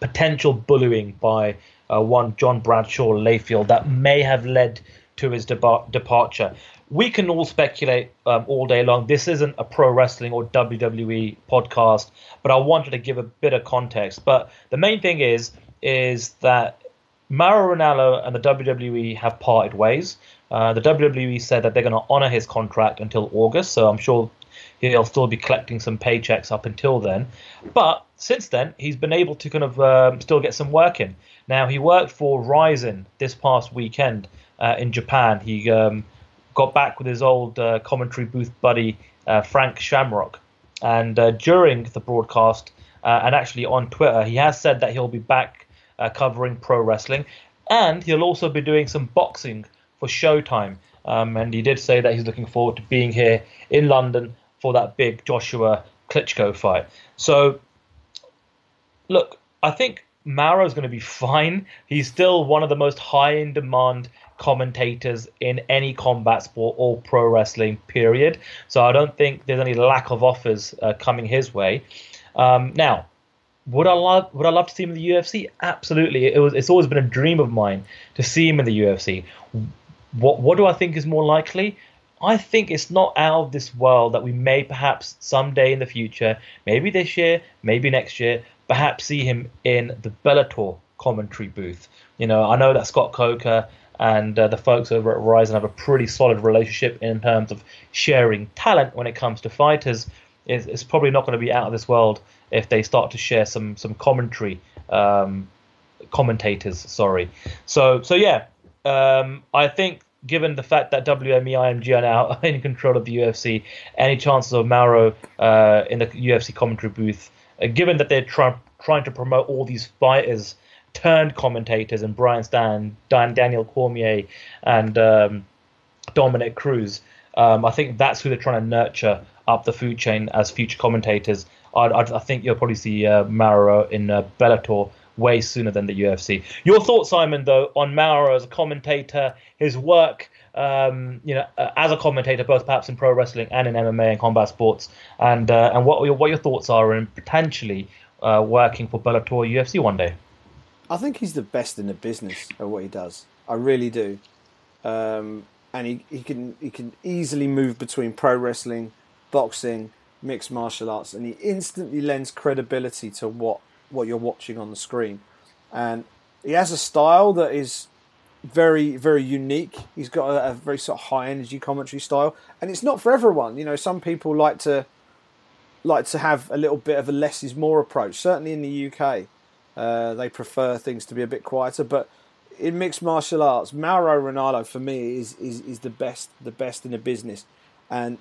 potential bullying by uh, one John Bradshaw Layfield that may have led to his deba- departure. We can all speculate um, all day long. This isn't a pro wrestling or WWE podcast, but I wanted to give a bit of context. But the main thing is, is that Mauro Ranallo and the WWE have parted ways. Uh, the WWE said that they're going to honor his contract until August, so I'm sure he'll still be collecting some paychecks up until then. But since then, he's been able to kind of um, still get some work in. Now, he worked for Rizin this past weekend uh, in Japan. He um, got back with his old uh, commentary booth buddy, uh, Frank Shamrock. And uh, during the broadcast, uh, and actually on Twitter, he has said that he'll be back uh, covering pro wrestling. And he'll also be doing some boxing for Showtime. Um, and he did say that he's looking forward to being here in London for that big Joshua Klitschko fight. So, look, I think Mauro's going to be [LAUGHS] fine. He's still one of the most high in demand commentators in any combat sport or pro wrestling, period. So I don't think there's any lack of offers uh, coming his way. Um, now, would I love would I love to see him in the UFC? Absolutely. It was it's always been a dream of mine to see him in the UFC. What what do I think is more likely? I think it's not out of this world that we may perhaps someday in the future, maybe this year, maybe next year, perhaps see him in the Bellator commentary booth. You know, I know that Scott Coker and uh, the folks over at Rizin have a pretty solid relationship in terms of sharing talent when it comes to fighters. It's, it's probably not going to be out of this world if they start to share some some commentary um, commentators. Sorry. So so yeah, um, I think given the fact that WME IMG are now [LAUGHS] in control of the UFC, any chances of Mauro uh, in the UFC commentary booth, uh, given that they're try- trying to promote all these fighters turned commentators and Brian Stann, Dan, Daniel Cormier, and um, Dominick Cruz. Um, I think that's who they're trying to nurture up the food chain as future commentators. I, I, I think you'll probably see uh, Mauro in uh, Bellator way sooner than the UFC. Your thoughts, Simon, though, on Mauro as a commentator, his work, um, you know, uh, as a commentator, both perhaps in pro wrestling and in MMA and combat sports, and uh, and what your, what your thoughts are in potentially uh, working for Bellator UFC one day. I think he's the best in the business at what he does. I really do. Um, and he, he can he can easily move between pro wrestling, boxing, mixed martial arts, and he instantly lends credibility to what, what you're watching on the screen. And he has a style that is very very unique. He's got a, a very sort of high energy commentary style, and it's not for everyone. You know, some people like to like to have a little bit of a less is more approach. Certainly in the UK, uh, they prefer things to be a bit quieter. But in mixed martial arts, Mauro Ranallo for me is, is is the best the best in the business, and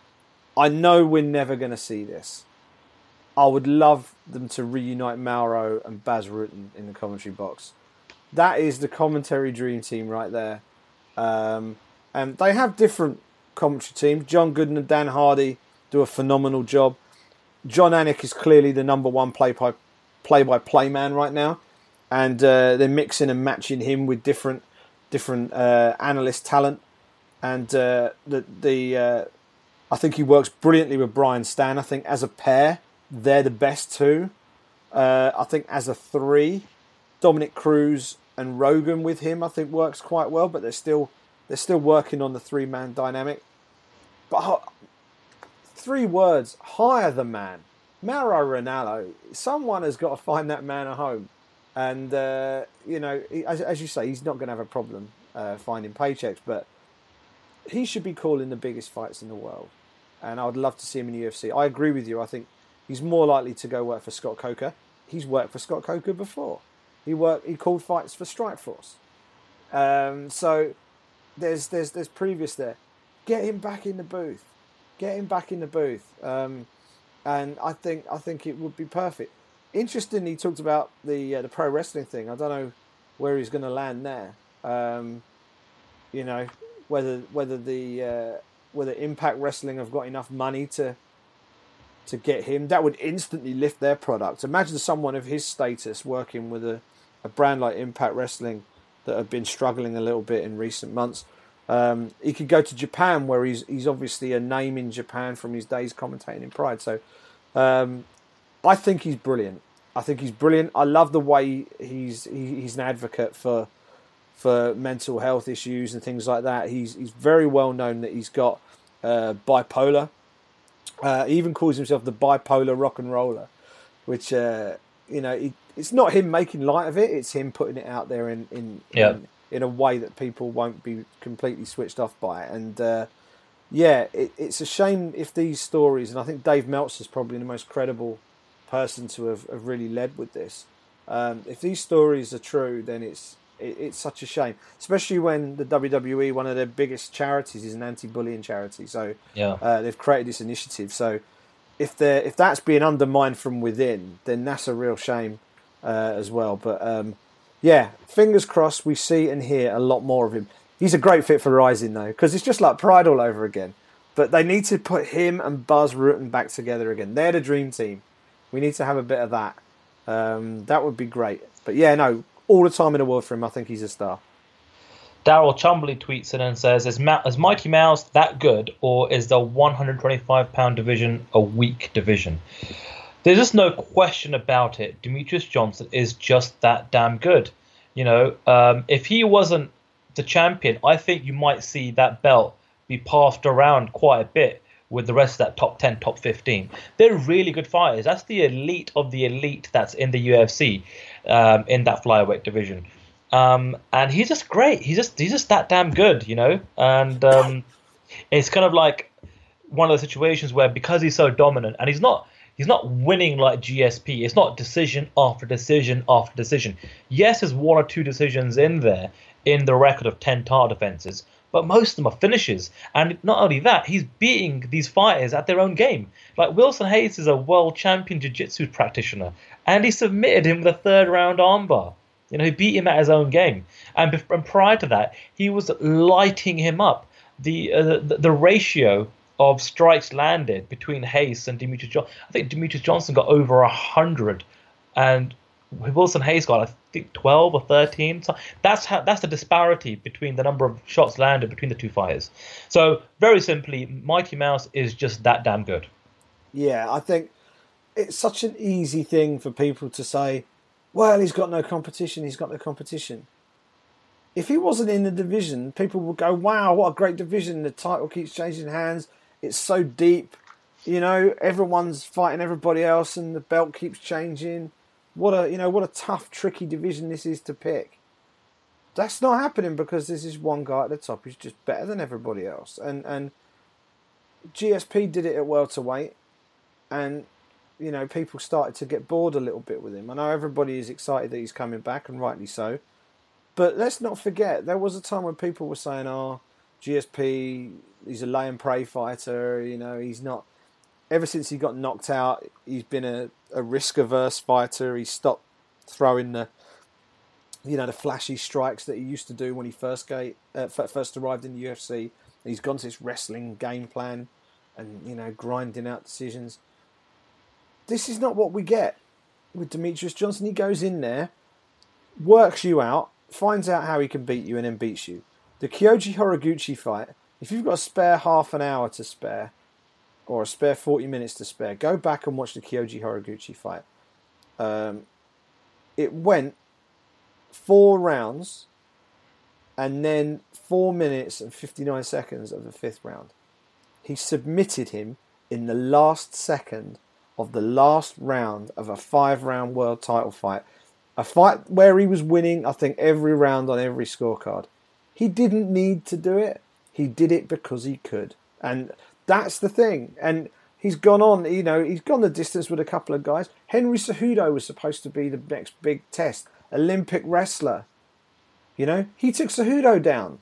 I know we're never going to see this. I would love them to reunite Mauro and Bas Rutten in the commentary box. that is the commentary dream team right there. Um, and they have different commentary teams. John Gooden and Dan Hardy do a phenomenal job. Jon Anik is clearly the number one play by play by play man right now, and uh, they're mixing and matching him with different different uh, analyst talent, and uh, the the uh, I think he works brilliantly with Brian Stann. I think as a pair, they're the best two. Uh, I think as a three, Dominick Cruz and Rogan with him, I think works quite well. But they're still they're still working on the three man dynamic. But three words: hire the man. Mauro Ranallo. Someone has got to find that man a home, and uh, you know, as, as, you say, he's not going to have a problem uh, finding paychecks, but he should be calling the biggest fights in the world. And I would love to see him in the UFC. I agree with you. I think he's more likely to go work for Scott Coker. He's worked for Scott Coker before. He worked. He called fights for Strikeforce. Um, so there's there's there's previous there. Get him back in the booth. Get him back in the booth. Um, and I think I think it would be perfect. Interestingly, he talked about the uh, the pro wrestling thing. I don't know where he's going to land there. Um, you know whether whether the uh, whether Impact Wrestling have got enough money to to get him. That would instantly lift their product. Imagine someone of his status working with a, a brand like Impact Wrestling that have been struggling a little bit in recent months. Um, he could go to Japan, where he's he's obviously a name in Japan from his days commentating in Pride. So, um, I think he's brilliant. I think he's brilliant. I love the way he's he, he's an advocate for for mental health issues and things like that. He's he's very well known that he's got uh, bipolar. Uh, he even calls himself the bipolar rock and roller, which uh, you know he, it's not him making light of it. It's him putting it out there in in, yeah. in in a way that people won't be completely switched off by it. And uh, yeah, it, it's a shame if these stories, and I think Dave Meltzer is probably the most credible person to have, have really led with this. Um, if these stories are true, then it's it, it's such a shame, especially when the WWE, one of their biggest charities, is an anti-bullying charity. So yeah, uh, they've created this initiative. So if they if that's being undermined from within, then that's a real shame uh, as well. But um, yeah, fingers crossed we see and hear a lot more of him. He's a great fit for Rizin though, because it's just like Pride all over again. But they need to put him and Bas Rutten back together again. They're the dream team. We need to have a bit of that. Um, that would be great. But yeah, no, all the time in the world for him. I think he's a star. Daryl Chumbley tweets in and says, is, Ma- is Mighty Mouse that good, or is the 125 pound division a weak division? There's just no question about it. Demetrious Johnson is just that damn good. You know, um, if he wasn't the champion, I think you might see that belt be passed around quite a bit with the rest of that top 10, top 15. They're really good fighters. That's the elite of the elite that's in the UFC um, in that flyweight division. Um, and he's just great. He's just he's just that damn good, you know. And um, it's kind of like one of the situations where because he's so dominant and he's not He's not winning like GSP. It's not decision after decision after decision. Yes, there's one or two decisions in there in the record of 10 tar defenses, but most of them are finishes. And not only that, he's beating these fighters at their own game. Like Wilson Reis is a world champion jiu jitsu practitioner, and he submitted him with a third round armbar. You know, he beat him at his own game. And, and prior to that, he was lighting him up. The, uh, the, the ratio of strikes landed between Reis and Demetrious Johnson. I think Demetrious Johnson got over a hundred, and Wilson Reis got I think twelve or thirteen. So that's how that's the disparity between the number of shots landed between the two fighters. So very simply, Mighty Mouse is just that damn good. Yeah, I think it's such an easy thing for people to say. Well, he's got no competition. He's got no competition if he wasn't in the division, people would go, "Wow, what a great division! The title keeps changing hands. It's so deep. You know, everyone's fighting everybody else, and the belt keeps changing. What a you know what a tough, tricky division this is to pick. That's not happening because this is one guy at the top who's just better than everybody else. And and GSP did it at welterweight, and you know people started to get bored a little bit with him. I know everybody is excited that he's coming back, and rightly so. But let's not forget there was a time when people were saying, "Oh, GSP he's a lay and pray fighter. You know, he's not. Ever since he got knocked out, he's been a, a risk averse fighter. He stopped throwing the you know the flashy strikes that he used to do when he first gate, uh, first arrived in the UFC. He's gone to this wrestling game plan, and you know grinding out decisions. This is not what we get with Demetrious Johnson. He goes in there, works you out, finds out how he can beat you, and then beats you. The Kyoji Horiguchi fight. If you've got a spare half an hour to spare, or a spare forty minutes to spare, go back and watch the Kyoji Horiguchi fight. Um, it went four rounds and then four minutes and 59 seconds of the fifth round. He submitted him in the last second of the last round of a five round world title fight. A fight where he was winning, I think, every round on every scorecard. He didn't need to do it. He did it because he could. And that's the thing. And he's gone on, you know, he's gone the distance with a couple of guys. Henry Cejudo was supposed to be the next big test. Olympic wrestler. You know, he took Cejudo down.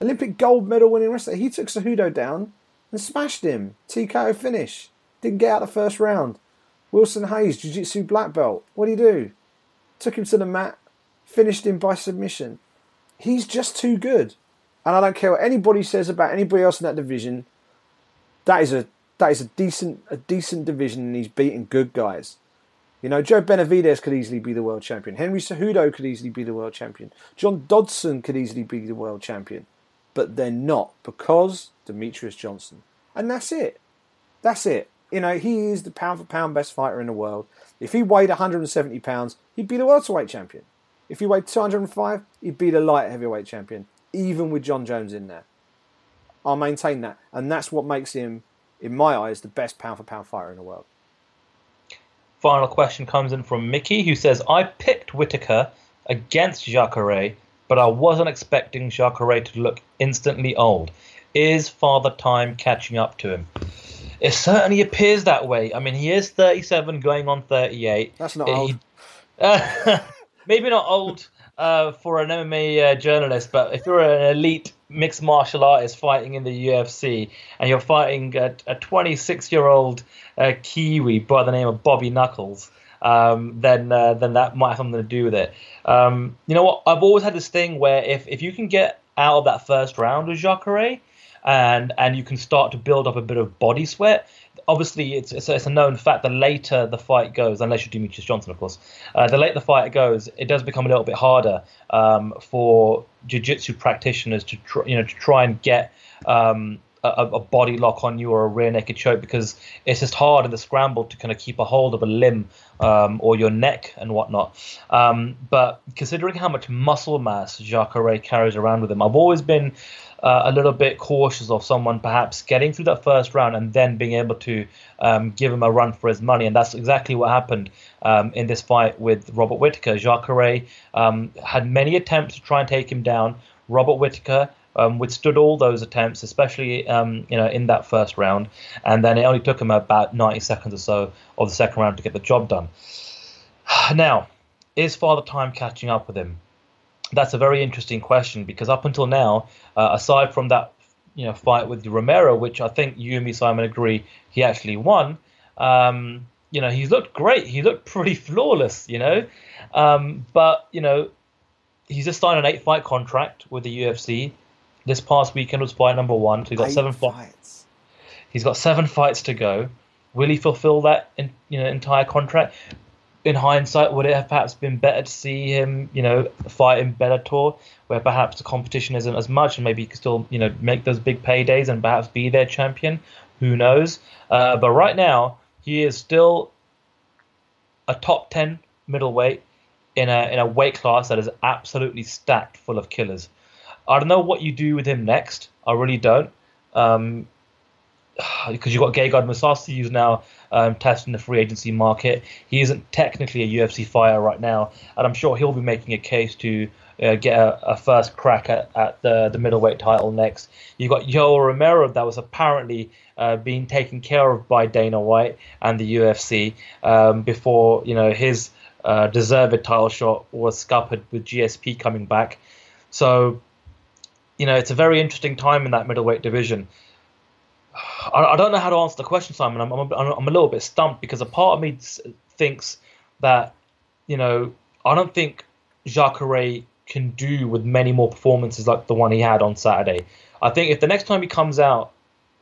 Olympic gold medal winning wrestler. He took Cejudo down and smashed him. TKO finish. Didn't get out the first round. Wilson Reis, Jiu Jitsu black belt. What do you do? Took him to the mat, finished him by submission. He's just too good. And I don't care what anybody says about anybody else in that division. That is a that is a decent a decent division and he's beating good guys. You know, Joe Benavidez could easily be the world champion. Henry Cejudo could easily be the world champion. John Dodson could easily be the world champion. But they're not because Demetrious Johnson. And that's it. That's it. You know, he is the pound for pound best fighter in the world. If he weighed 170 pounds, he'd be the welterweight champion. If he weighed 205, he'd be the light heavyweight champion, even with Jon Jones in there. I'll maintain that. And that's what makes him, in my eyes, the best pound for pound fighter in the world. Final question comes in from Mickey, who says, I picked Whitaker against Jacare, but I wasn't expecting Jacare to look instantly old. Is Father Time catching up to him? It certainly appears that way. I mean, he is 37 going on 38. That's not he, old. Uh, [LAUGHS] maybe not old uh, for an MMA uh, journalist, but if you're an elite mixed martial artist fighting in the UFC and you're fighting a 26 year old uh, Kiwi by the name of Bobby Knuckles, um, then uh, then that might have something to do with it. Um, you know what? I've always had this thing where if, if you can get out of that first round with Jacare and and you can start to build up a bit of body sweat, obviously it's, it's, it's, a known fact the later the fight goes, unless you're Demetrious Johnson, of course, uh, the later the fight goes, it does become a little bit harder um, for jiu-jitsu practitioners to tr- you know to try and get um, a, a, body lock on you or a rear naked choke because it's just hard in the scramble to kind of keep a hold of a limb um, or your neck and whatnot. Um, but considering how much muscle mass Jacare carries around with him, I've always been uh, a little bit cautious of someone perhaps getting through that first round and then being able to um, give him a run for his money. And that's exactly what happened um, in this fight with Robert Whitaker. Jacare um, had many attempts to try and take him down. Robert Whitaker um, withstood all those attempts, especially um, you know in that first round, and then it only took him about 90 seconds or so of the second round to get the job done. [SIGHS] Now, is Father Time catching up with him? That's a very interesting question because up until now, uh, aside from that you know fight with Romero, which I think you and me, Simon, agree he actually won. Um, you know, he's looked great. He looked [LAUGHS] pretty flawless. You know, um, but you know, he's just signed an eight-fight contract with the UFC. This past weekend was fight number one. So he's got eight seven fights. He's got seven fights to go. Will he fulfill that in, you know entire contract? In hindsight, would it have perhaps been better to see him, you know, fight in Bellator, where perhaps the competition isn't as much, and maybe he could still, you know, make those big paydays and perhaps be their champion? Who knows? Uh, but right now, he is still a top ten middleweight in a in a weight class that is absolutely stacked full of killers. I don't know what you do with him next. I really don't. Um, [SIGHS] because you've got Gegard Mousasi who's now um, testing the free agency market. He isn't technically a UFC fighter right now, and I'm sure he'll be making a case to uh, get a, a, first crack at, at the, the middleweight title next. You've got Yoel Romero that was apparently uh, being taken care of by Dana White and the UFC um, before you know his uh, deserved title shot was scuppered with GSP coming back. So, you know, it's a very interesting time in that middleweight division. I, I, don't know how to answer the question, Simon. I'm, I'm, I'm a little bit stumped because a part of me thinks that, you know, I don't think Jacare can do with many more performances like the one he had on Saturday. I think if the next time he comes out,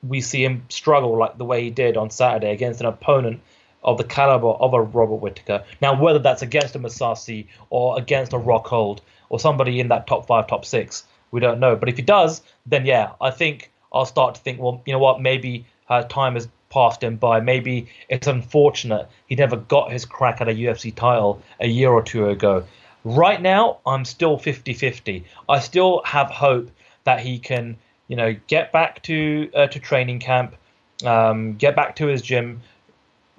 we see him struggle like the way he did on Saturday against an opponent of the caliber of a Robert Whitaker. Now, whether that's against a Mousasi or against a Rockhold or somebody in that top five, top six, we don't know. But if he does, then yeah, I think I'll start to think, well, you know what, maybe uh, time has passed him by. Maybe it's unfortunate he never got his crack at a UFC title a year or two ago. Right now, I'm still 50 50. I still have hope that he can, you know, get back to uh, to training camp, um, get back to his gym,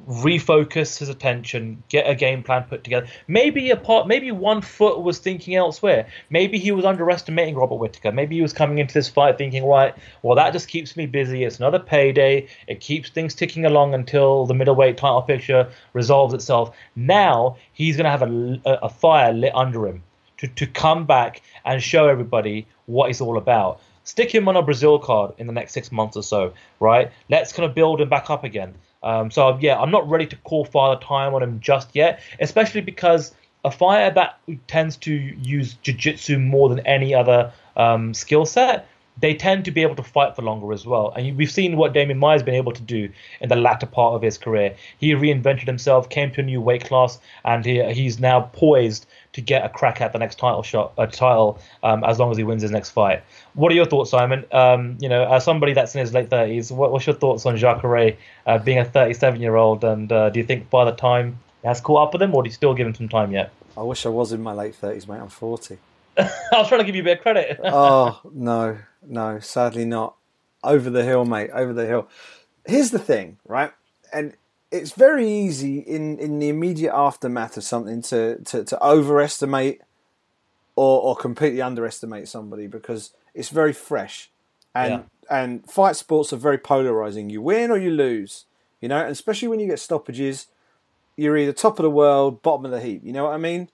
refocus his attention, get a game plan put together. Maybe a part, maybe one foot was thinking elsewhere. Maybe he was underestimating Robert Whitaker. Maybe he was coming into this fight thinking, right, well that just keeps me busy. It's another payday. It keeps things ticking along until the middleweight title picture resolves itself. Now he's going to have a, a fire lit under him to to come back and show everybody what it's all about. Stick him on a Brazil card in the next six months or so, right? Let's kind of build him back up again. Um, so yeah, I'm not ready to call father time on him just yet, especially because a fighter that tends to use jiu-jitsu more than any other um, skill set they tend to be able to fight for longer as well. And we've seen what Damien Maia's been able to do in the latter part of his career. He reinvented himself, came to a new weight class, and he, he's now poised to get a crack at the next title shot, a title, um, as long as he wins his next fight. What are your thoughts, Simon? Um, you know, as somebody that's in his late thirties, what, what's your thoughts on Jacare uh, being a 37 year old? And uh, do you think by the time he has caught up with him, or do you still give him some time yet? I wish I was in my late 30s, mate. I'm 40. [LAUGHS] I was trying to give you a bit of credit. [LAUGHS] oh no, no, sadly not. Over the hill, mate. Over the hill. Here's the thing, right? And it's very easy in, in the immediate aftermath of something to, to, to overestimate or, or completely underestimate somebody because it's very fresh. And yeah. and fight sports are very polarizing. You win or you lose. You know, and especially when you get stoppages, you're either top of the world, bottom of the heap. You know what I mean?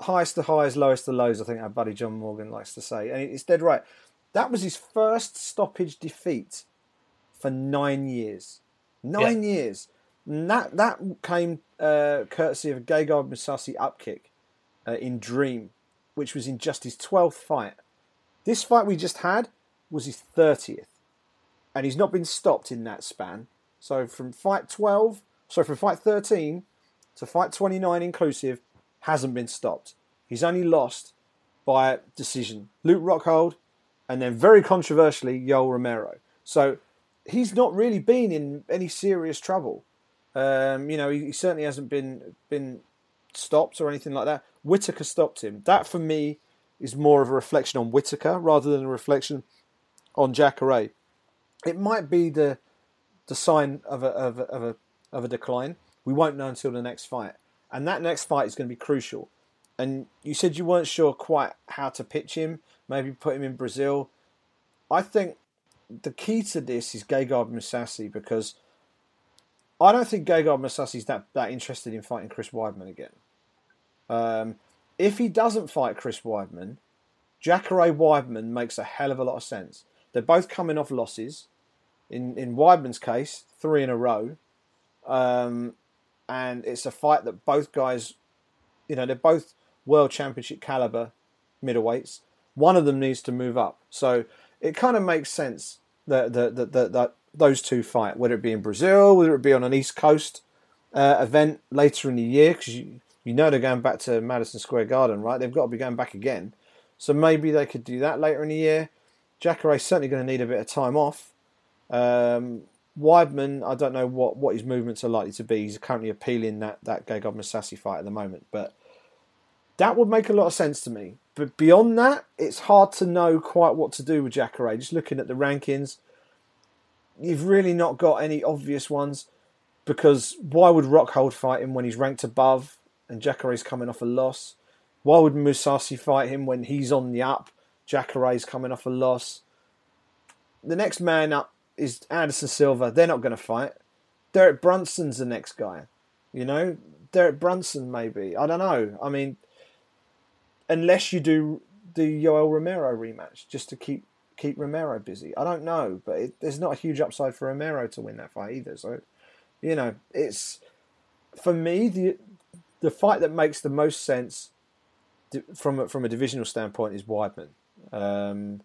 highest to highs, lowest to lows. I think our buddy John Morgan likes to say, and it's dead right. That was his first stoppage defeat for nine years. Nine yeah. years. And that that came uh, courtesy of a Gegard Mousasi upkick uh, in Dream, which was in just his twelfth fight. This fight we just had was his thirtieth, and he's not been stopped in that span. So from fight twelve, so from fight thirteen to fight twenty nine inclusive, hasn't been stopped. He's only lost by decision. Luke Rockhold, and then very controversially, Yoel Romero. So he's not really been in any serious trouble. Um, you know, he, he, certainly hasn't been been stopped or anything like that. Whitaker stopped him. That for me is more of a reflection on Whitaker rather than a reflection on Jacare. It might be the the sign of a, of a, of a of a decline. We won't know until the next fight and that next fight is going to be crucial. And you said you weren't sure quite how to pitch him, maybe put him in Brazil. I think the key to this is Gegard Mousasi because I don't think Gegard Mousasi is that, that interested in fighting Chris Weidman again. Um, if he doesn't fight Chris Weidman, Jacare Weidman makes a hell of a lot of sense. They're both coming off losses. In in Weidman's case, three in a row. Um, and it's a fight that both guys, you know, they're both world championship caliber middleweights. One of them needs to move up, so it kind of makes sense that that, that, that, that those two fight, whether it be in Brazil, whether it be on an East Coast uh, event later in the year, because you, you know they're going back to Madison Square Garden, right? They've got to be going back again, so maybe they could do that later in the year. Jacare's certainly going to need a bit of time off. Um, Weidman, I don't know what, what his movements are likely to be. He's currently appealing that, that Gegard Mousasi fight at the moment. But that would make a lot of sense to me. But beyond that, it's hard to know quite what to do with Jacare. Just looking at the rankings, you've really not got any obvious ones because why would Rockhold fight him when he's ranked above and Jacare's coming off a loss? Why would Mousasi fight him when he's on the up? Jacare's coming off a loss. The next man up is Anderson Silva. They're not going to fight. Derek Brunson's the next guy. You know, Derek Brunson maybe. I don't know. I mean, unless you do the Yoel Romero rematch just to keep keep Romero busy. I don't know, but it, there's not a huge upside for Romero to win that fight either. So, you know, it's for me the the fight that makes the most sense from a, from a divisional standpoint is Weidman. Um,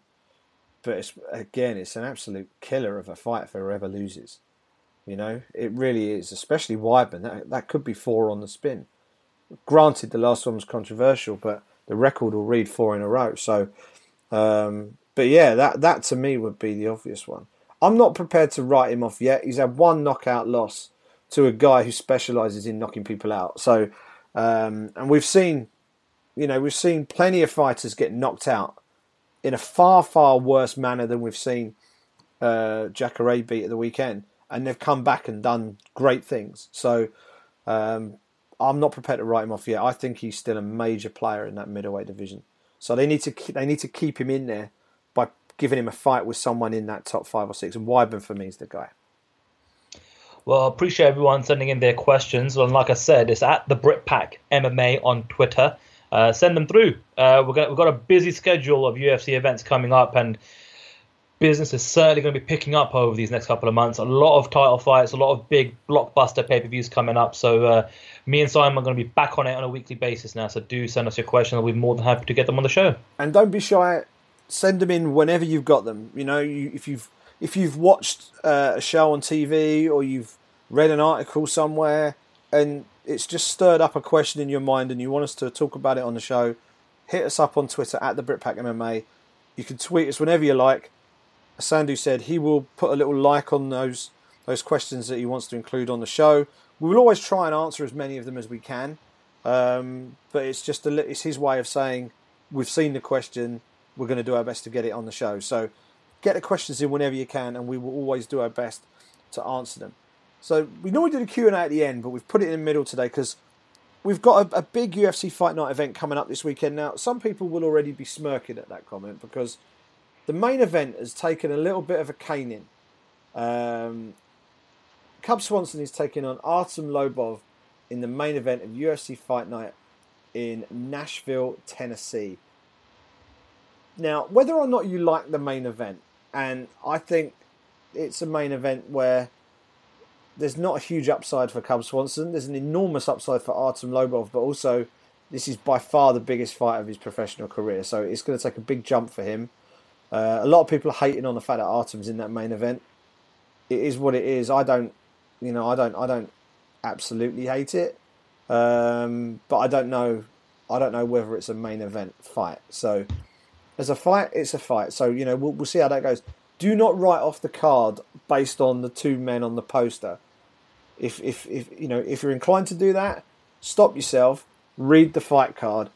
but it's again, it's an absolute killer of a fight if whoever loses. You know, it really is, especially Weidman. That that could be four on the spin. Granted, the last one was controversial, but the record will read four in a row. So, um, but yeah, that that to me would be the obvious one. I'm not prepared to write him off yet. He's had one knockout loss to a guy who specialises in knocking people out. So, um, and we've seen, you know, we've seen plenty of fighters get knocked out in a far far worse manner than we've seen uh, Jacare beat at the weekend, and they've come back and done great things. So. Um, I'm not prepared to write him off yet. I think he's still a major player in that middleweight division. So they need to they need to keep him in there giving him a fight with someone in that top five or six. And Weidman for me is the guy. Well, I appreciate everyone sending in their questions. And like I said, it's at the Britpack MMA on Twitter. Uh, send them through. Uh, we've got we've got a busy schedule of UFC events coming up, and business is certainly going to be picking up over these next couple of months. A lot of title fights, a lot of big blockbuster pay per views coming up. So uh, me and Simon are going to be back on it on a weekly basis now. So do send us your questions. We'll be more than happy to get them on the show. And don't be shy. Send them in whenever you've got them. You know, you, if you've if you've watched uh, a show on TV or you've read an article somewhere and it's just stirred up a question in your mind and you want us to talk about it on the show, hit us up on Twitter at the Britpack MMA. You can tweet us whenever you like. Sandhu said he will put a little like on those those questions that he wants to include on the show. We will always try and answer as many of them as we can, um, but it's just a, it's his way of saying we've seen the question. We're going to do our best to get it on the show. So get the questions in whenever you can, and we will always do our best to answer them. So we normally do the Q and A at the end, but we've put it in the middle today because we've got a, a, big UFC Fight Night event coming up this weekend. Now, some people will already be smirking at that comment because the main event has taken a little bit of a caning. Um, Cub Swanson is taking on Artem Lobov in the main event of UFC Fight Night in Nashville, Tennessee. Now, whether or not you like the main event, and I think it's a main event where there's not a huge upside for Cub Swanson. There's an enormous upside for Artem Lobov, but also this is by far the biggest fight of his professional career. So it's going to take a big jump for him. Uh, a lot of people are hating on the fact that Artem's in that main event. It is what it is. I don't, you know, I don't, I don't absolutely hate it, um, but I don't know, I don't know whether it's a main event fight. So, as a fight, it's a fight. So you know, we'll, we'll see how that goes. Do not write off the card based on the two men on the poster. If, if, if you know, if you're inclined to do that, stop yourself, read the fight card,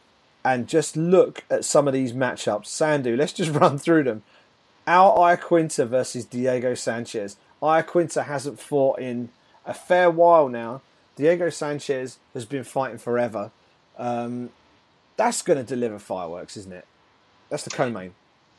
and just look at some of these matchups. Sandhu, let's just [LAUGHS] run through them. Al Iaquinta versus Diego Sanchez. Iaquinta hasn't fought in a fair while now. Diego Sanchez has been fighting forever. Um, that's going to deliver fireworks, isn't it? That's the co-main.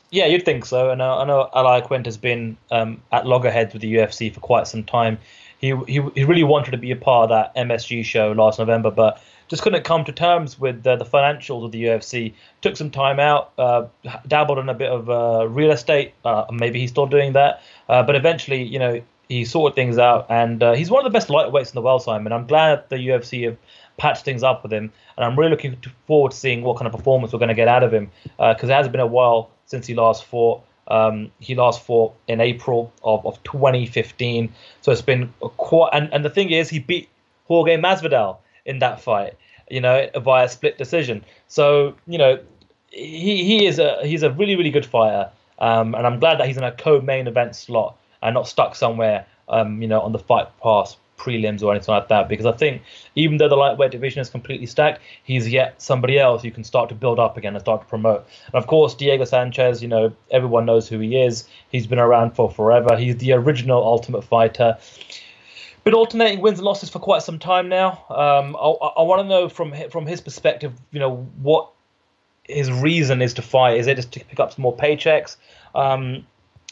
Yeah, you'd think so. And uh, I know Al Iaquinta has been um, at loggerheads with the UFC for quite some time. He, he he really wanted to be a part of that MSG show last November, but just couldn't come to terms with uh, the financials of the UFC. Took some time out, uh, dabbled in a bit of uh, real estate. Uh, maybe he's still doing that, uh, but eventually, you know, he sorted things out, and he's one of the best lightweights in the world, Simon. I'm glad the UFC have patched things up with him, and I'm really looking forward to seeing what kind of performance we're going to get out of him because it has been a while since he last fought. Um, he last fought in April of, of 2015, so it's been quite. And, and the thing is, he beat Jorge Masvidal in that fight, you know, via split decision. So you know, he he is a he's a really really good fighter, um, and I'm glad that he's in a co-main event slot and not stuck somewhere, um, you know, on the fight pass prelims or anything like that. Because I think even though the lightweight division is completely stacked, he's yet somebody else you can start to build up again and start to promote. And of course, Diego Sanchez, you know, everyone knows who he is. He's been around for forever. He's the original Ultimate Fighter been alternating wins and losses for quite some time now. Um, I, I want to know from from his perspective, you know, what his reason is to fight. Is it just to pick up some more paychecks? Um,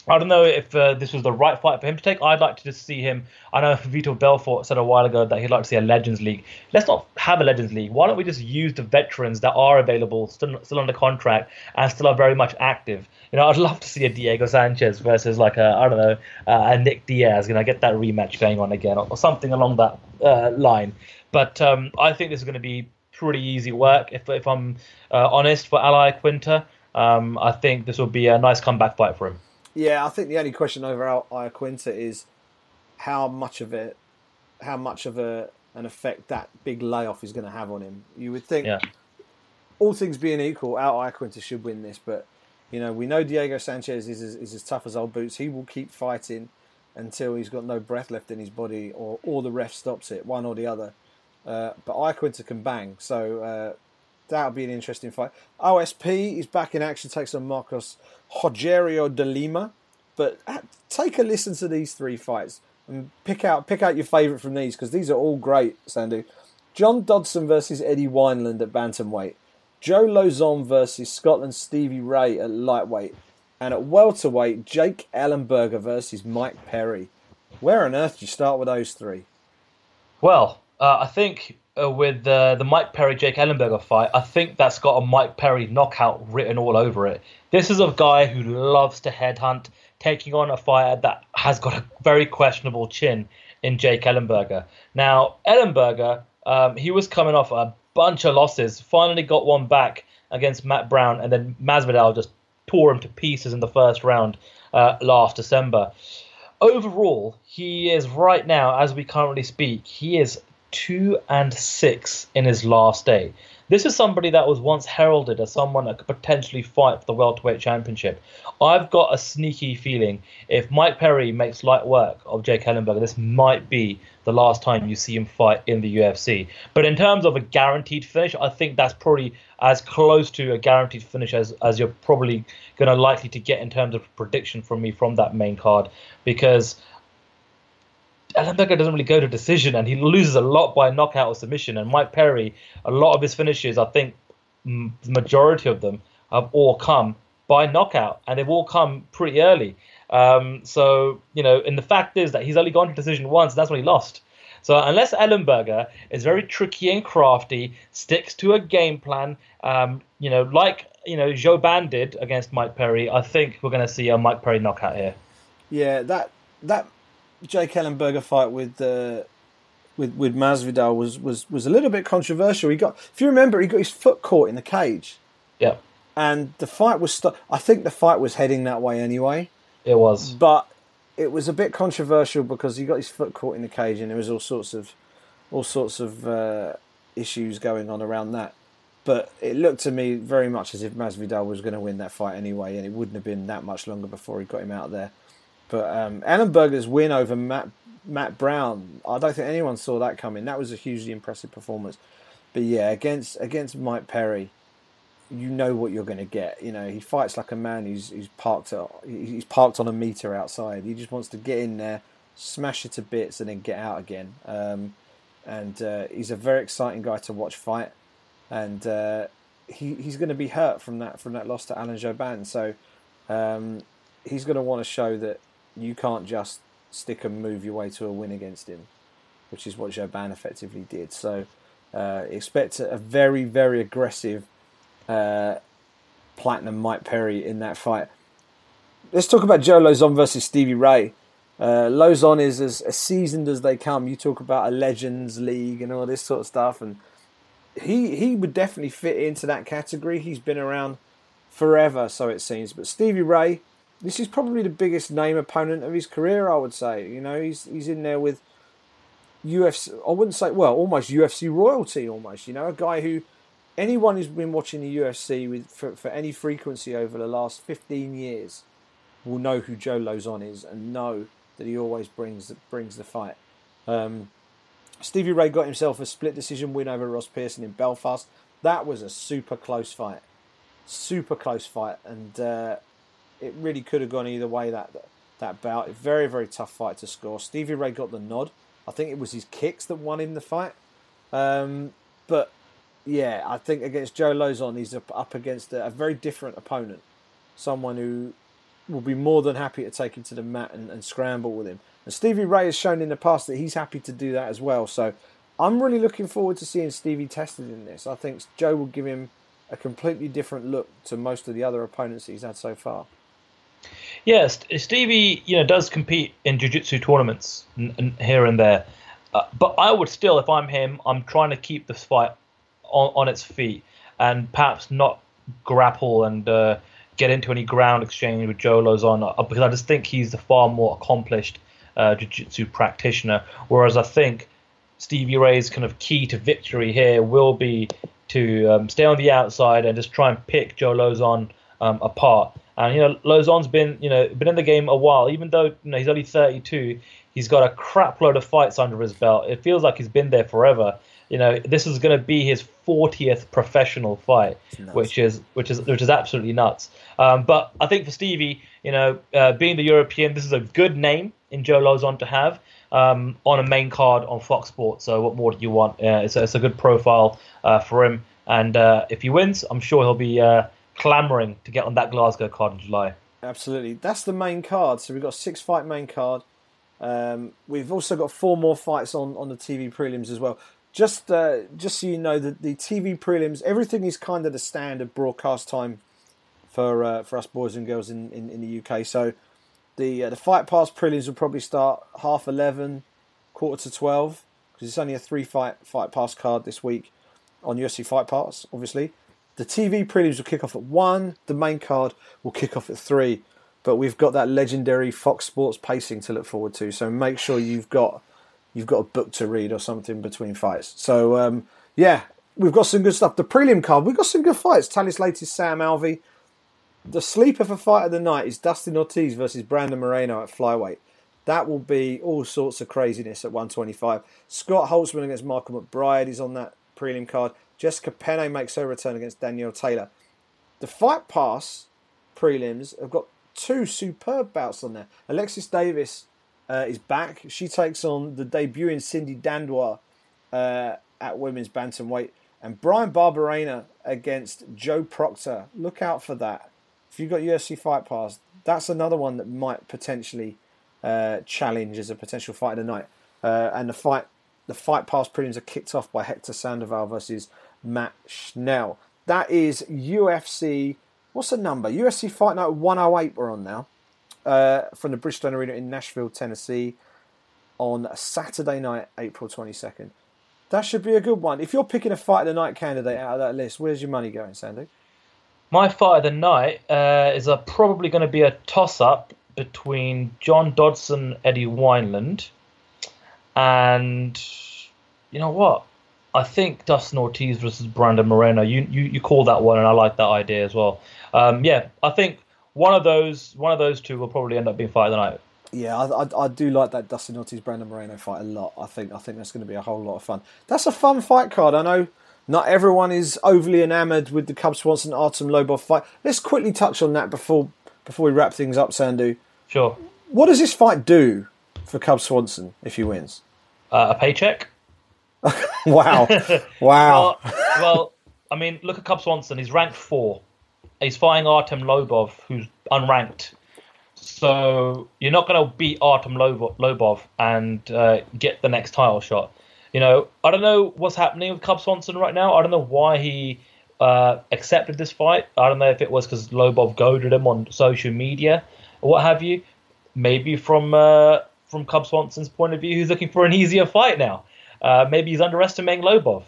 I don't know if uh, this was the right fight for him to take. I'd like to just see him. I know Vitor Belfort said a while ago that he'd like to see a Legends League. Let's not have a Legends League. Why don't we just use the veterans that are available, still, still under contract, and still are very much active? You know, I'd love to see a Diego Sanchez versus like a I don't know uh, a Nick Diaz. You know, get that rematch going on again or, or something along that uh, line. But um, I think this is going to be pretty easy work. If if I'm uh, honest, for Al Iaquinta, um, I think this will be a nice comeback fight for him. Yeah, I think the only question over Iaquinta is how much of it, how much of a an effect that big layoff is going to have on him. You would think, yeah. all things being equal, Al Iaquinta should win this, but you know we know Diego Sanchez is, is, is as tough as old boots. He will keep fighting until he's got no breath left in his body, or or the ref stops it, one or the other. Uh, but Iaquinta can bang, so uh, that'll be an interesting fight. OSP is back in action, takes on Marcos Rogerio de Lima. But uh, take a listen to these three fights and pick out pick out your favourite from these because these are all great, Sandhu. John Dodson versus Eddie Wineland at bantamweight. Joe Lauzon versus Scotland's Stevie Ray at lightweight. And at welterweight, Jake Ellenberger versus Mike Perry. Where on earth do you start with those three? Well, uh, I think uh, with uh, the Mike Perry Jake Ellenberger fight, I think that's got a Mike Perry knockout written all over it. This is a guy who loves to headhunt, taking on a fighter that has got a very questionable chin in Jake Ellenberger. Now, Ellenberger, um, he was coming off a bunch of losses, finally got one back against Matt Brown, and then Masvidal just tore him to pieces in the first round uh, last December. Overall, he is right now, as we currently speak, he is two and six in his last day. This is somebody that was once heralded as someone that could potentially fight for the welterweight championship. I've got a sneaky feeling if Mike Perry makes light work of Jake Ellenberger, this might be the last time you see him fight in the UFC. But in terms of a guaranteed finish, I think that's probably as close to a guaranteed finish as, as you're probably going to likely to get in terms of prediction from me from that main card because Ellenberger doesn't really go to decision, and he loses a lot by knockout or submission. And Mike Perry, a lot of his finishes, I think the majority of them have all come by knockout, and they've all come pretty early. Um, so you know, and the fact is that he's only gone to decision once, and that's when he lost. So unless Ellenberger is very tricky and crafty, sticks to a game plan, um, you know, like you know Jouban did against Mike Perry, I think we're going to see a Mike Perry knockout here. Yeah, that that Jake Ellenberger fight with uh, with with Masvidal was, was was a little bit controversial. He got, if you remember, he got his foot caught in the cage. Yeah. And the fight was, st- I think the fight was heading that way anyway. It was, but it was a bit controversial because he got his foot caught in the cage, and there was all sorts of all sorts of uh, issues going on around that. But it looked to me very much as if Masvidal was going to win that fight anyway, and it wouldn't have been that much longer before he got him out of there. But um, win over Matt Matt Brown, I don't think anyone saw that coming. That was a hugely impressive performance. But yeah, against against Mike Perry, you know what you're going to get. You know, he fights like a man who's who's parked he's parked on a meter outside. He just wants to get in there, smash it to bits, and then get out again. Um, and uh, he's a very exciting guy to watch fight. And uh, he he's going to be hurt from that from that loss to Alan Jouban. So um, he's going to want to show that you can't just stick and move your way to a win against him, which is what Jouban effectively did. So uh, expect a very, very aggressive uh, Platinum Mike Perry in that fight. Let's talk about Joe Lauzon versus Stevie Ray. Uh, Lauzon is as, as seasoned as they come. You talk about a Legends League and all this sort of stuff, and he he would definitely fit into that category. He's been around forever, so it seems. But Stevie Ray, this is probably the biggest name opponent of his career. I would say. You know, he's he's in there with UFC. I wouldn't say well, almost UFC royalty, almost. You know, a guy who anyone who's been watching the UFC with for, for any frequency over the last fifteen years will know who Joe Lauzon is and know that he always brings brings the fight. Um, Stevie Ray got himself a split decision win over Ross Pearson in Belfast. That was a super close fight, super close fight, and uh, it really could have gone either way that that bout. Very very tough fight to score. Stevie Ray got the nod. I think it was his kicks that won him the fight. Um, but yeah, I think against Joe Lauzon, he's up against a, a, very different opponent. Someone who will be more than happy to take him to the mat and, and scramble with him. And Stevie Ray has shown in the past that he's happy to do that as well. So I'm really looking forward to seeing Stevie tested in this. I think Joe will give him a completely different look to most of the other opponents that he's had so far. Yes, Stevie, you know, does compete in jiu-jitsu tournaments here and there. Uh, but I would still, if I'm him, I'm trying to keep this fight on, on its feet and perhaps not grapple and uh, get into any ground exchange with Joe Lauzon uh, because I just think he's the far more accomplished uh, jiu-jitsu practitioner. Whereas I think Stevie Ray's kind of key to victory here will be to um, stay on the outside and just try and pick Joe Lauzon um, apart. And you know, Lauzon's been you know been in the game a while, even though you know he's only 32. He's got a crap load of fights under his belt. It feels like he's been there forever. You know, this is going to be his 40th professional fight, which is which is which is absolutely nuts. Um, but I think for Stevie, you know, uh, being the European, this is a good name in Joe Lauzon to have um, on a main card on Fox Sports. So what more do you want? Uh, it's, a, it's a good profile uh, for him, and uh, if he wins, I'm sure he'll be uh, clamoring to get on that Glasgow card in July. Absolutely, that's the main card. So we've got a six fight main card. Um, we've also got four more fights on, on the TV prelims as well. Just uh, just so you know, that the TV prelims, everything is kind of the standard broadcast time for uh, for us boys and girls in, in, in the UK. So the uh, the fight pass prelims will probably start half eleven, quarter to twelve, because it's only a three fight fight pass card this week on UFC Fight Pass. Obviously, the TV prelims will kick off at one. The main card will kick off at three. But we've got that legendary Fox Sports pacing to look forward to. So make sure you've got you've got a book to read or something between fights. So um, yeah, we've got some good stuff. The prelim card, we've got some good fights. Thales Leites Sam Alvey. The sleeper for fight of the night is Dustin Ortiz versus Brandon Moreno at flyweight. That will be all sorts of craziness at 125. Scott Holtzman against Michael McBride is on that prelim card. Jessica Penne makes her return against Danielle Taylor. The Fight Pass prelims have got two superb bouts on there. Alexis Davis uh, is back. She takes on the debuting Cindy Dandois uh, at women's bantamweight, and Bryan Barberena against Joe Proctor. Look out for that. If you've got UFC Fight Pass, that's another one that might potentially uh, challenge as a potential fight of the night. Uh, and the fight, the Fight Pass prelims are kicked off by Hector Sandoval versus Matt Schnell. That is UFC. What's the number? UFC Fight Night 108. We're on now uh, from the Bridgestone Arena in Nashville, Tennessee, on Saturday night, April 22nd. That should be a good one. If you're picking a fight of the night candidate out of that list, where's your money going, Sandy? My fight of the night uh, is a, probably going to be a toss up between John Dodson, Eddie Wineland, and you know what? I think Dustin Ortiz versus Brandon Moreno. You you, you call that one, and I like that idea as well. Um, yeah, I think one of those one of those two will probably end up being fight of the night. Yeah, I, I, I, do like that Dustin Ortiz Brandon Moreno fight a lot. I think I think that's going to be a whole lot of fun. That's a fun fight card. I know not everyone is overly enamoured with the Cub Swanson Artem Lobov fight. Let's quickly touch on that before before we wrap things up, Sandhu. Sure. What does this fight do for Cub Swanson if he wins? Uh, a paycheck. [LAUGHS] wow! [LAUGHS] Wow! well, well, I mean, look at Cub Swanson. He's ranked four he's fighting Artem Lobov, who's unranked. So you're not going to beat Artem Lobov and uh, get the next title shot. You know, I don't know what's happening with Cub Swanson right now. I don't know why he uh, accepted this fight. I don't know if it was because Lobov goaded him on social media or what have you. Maybe from uh, from Cub Swanson's point of view, he's looking for an easier fight now. Uh, maybe he's underestimating Lobov,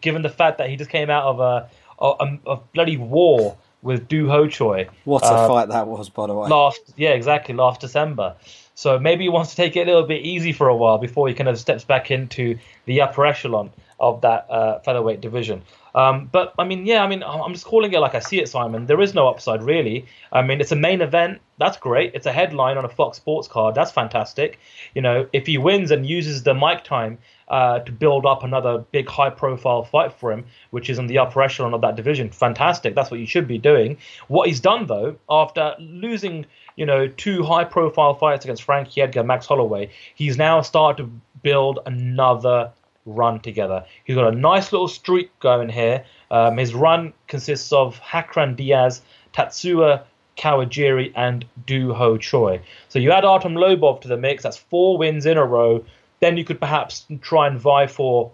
given the fact that he just came out of a, a, a bloody war with Doo Ho Choi. What a uh, fight that was, by the way. Last, yeah, exactly, last December. So maybe he wants to take it a little bit easy for a while before he kind of steps back into the upper echelon of that uh, featherweight division. Um, but I mean, yeah, I mean, I'm just calling it like I see it, Simon. There is no upside really. I mean, it's a main event. That's great. It's a headline on a Fox Sports card. That's fantastic. You know, if he wins and uses the mic time uh, to build up another big high profile fight for him, which is in the upper echelon of that division. Fantastic. That's what you should be doing. What he's done, though, after losing, you know, two high profile fights against Frankie Edgar, Max Holloway, he's now started to build another run together. He's got a nice little streak going here. Um, his run consists of Hacran Dias, Tatsuya Kawajiri, and Doo Ho Choi. So you add Artem Lobov to the mix, that's four wins in a row then you could perhaps try and vie for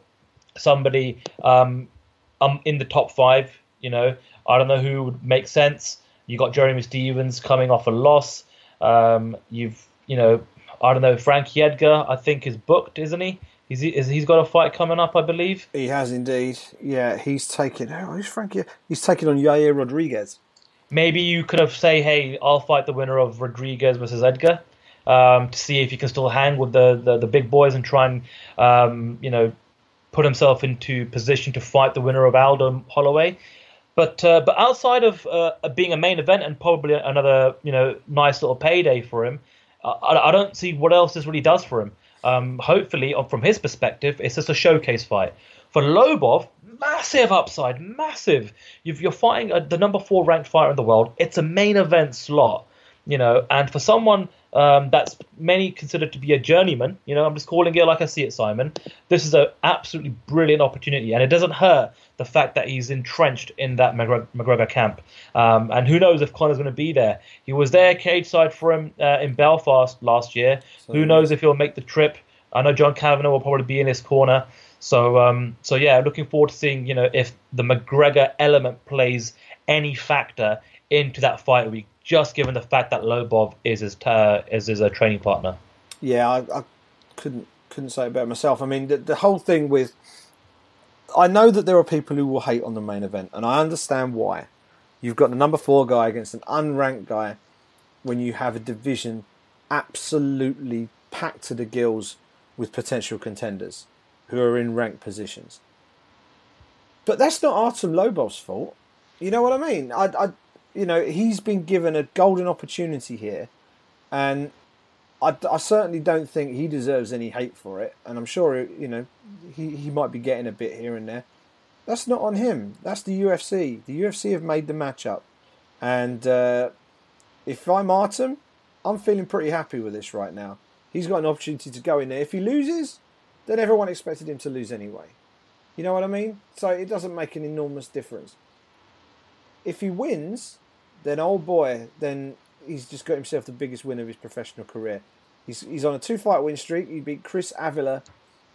somebody um, um, in the top five. You know, I don't know who would make sense. You got Jeremy Stephens coming off a loss. Um, you've, you know, I don't know, Frankie Edgar. I think is booked, isn't he? He's He's got a fight coming up, I believe. He has indeed. Yeah, he's taking. Oh, who's Frankie? He's taking on Yair Rodriguez. Maybe you could have say, "Hey, I'll fight the winner of Rodriguez versus Edgar." Um, to see if he can still hang with the, the, the big boys and try and um, you know put himself into position to fight the winner of Aldo Holloway. But uh, but outside of uh, being a main event and probably another you know nice little payday for him, I, I don't see what else this really does for him. Um, hopefully, from his perspective, it's just a showcase fight. For Lobov, massive upside, massive. you are fighting a, the number four ranked fighter in the world. It's a main event slot, you know. And for someone um, that's many considered to be a journeyman, you know, I'm just calling it like I see it, Simon. This is an absolutely brilliant opportunity, and it doesn't hurt the fact that he's entrenched in that McGregor, McGregor camp. Um, and who knows if Conor's going to be there? He was there cage side for him uh, in Belfast last year. So, who knows if he'll make the trip? I know John Kavanagh will probably be in his corner. So, um, so yeah, looking forward to seeing you know if the McGregor element plays any factor into that fight week. Just given the fact that Lobov is his uh, is his uh, training partner. Yeah, I, I couldn't couldn't say it better myself. I mean, the, the whole thing with I know that there are people who will hate on the main event, and I understand why. You've got the number four guy against an unranked guy when you have a division absolutely packed to the gills with potential contenders who are in ranked positions. But that's not Artem Lobov's fault. You know what I mean? I, I, you know, he's been given a golden opportunity here, and I, I certainly don't think he deserves any hate for it, and I'm sure you know he, he might be getting a bit here and there. That's not on him. That's the UFC. The UFC have made the matchup, and uh, if I'm Artem, I'm feeling pretty happy with this right now. He's got an opportunity to go in there. If he loses, then everyone expected him to lose anyway. You know what I mean? So it doesn't make an enormous difference. If he wins, then oh boy, then he's just got himself the biggest win of his professional career. He's he's on a two fight win streak. He beat Chris Avila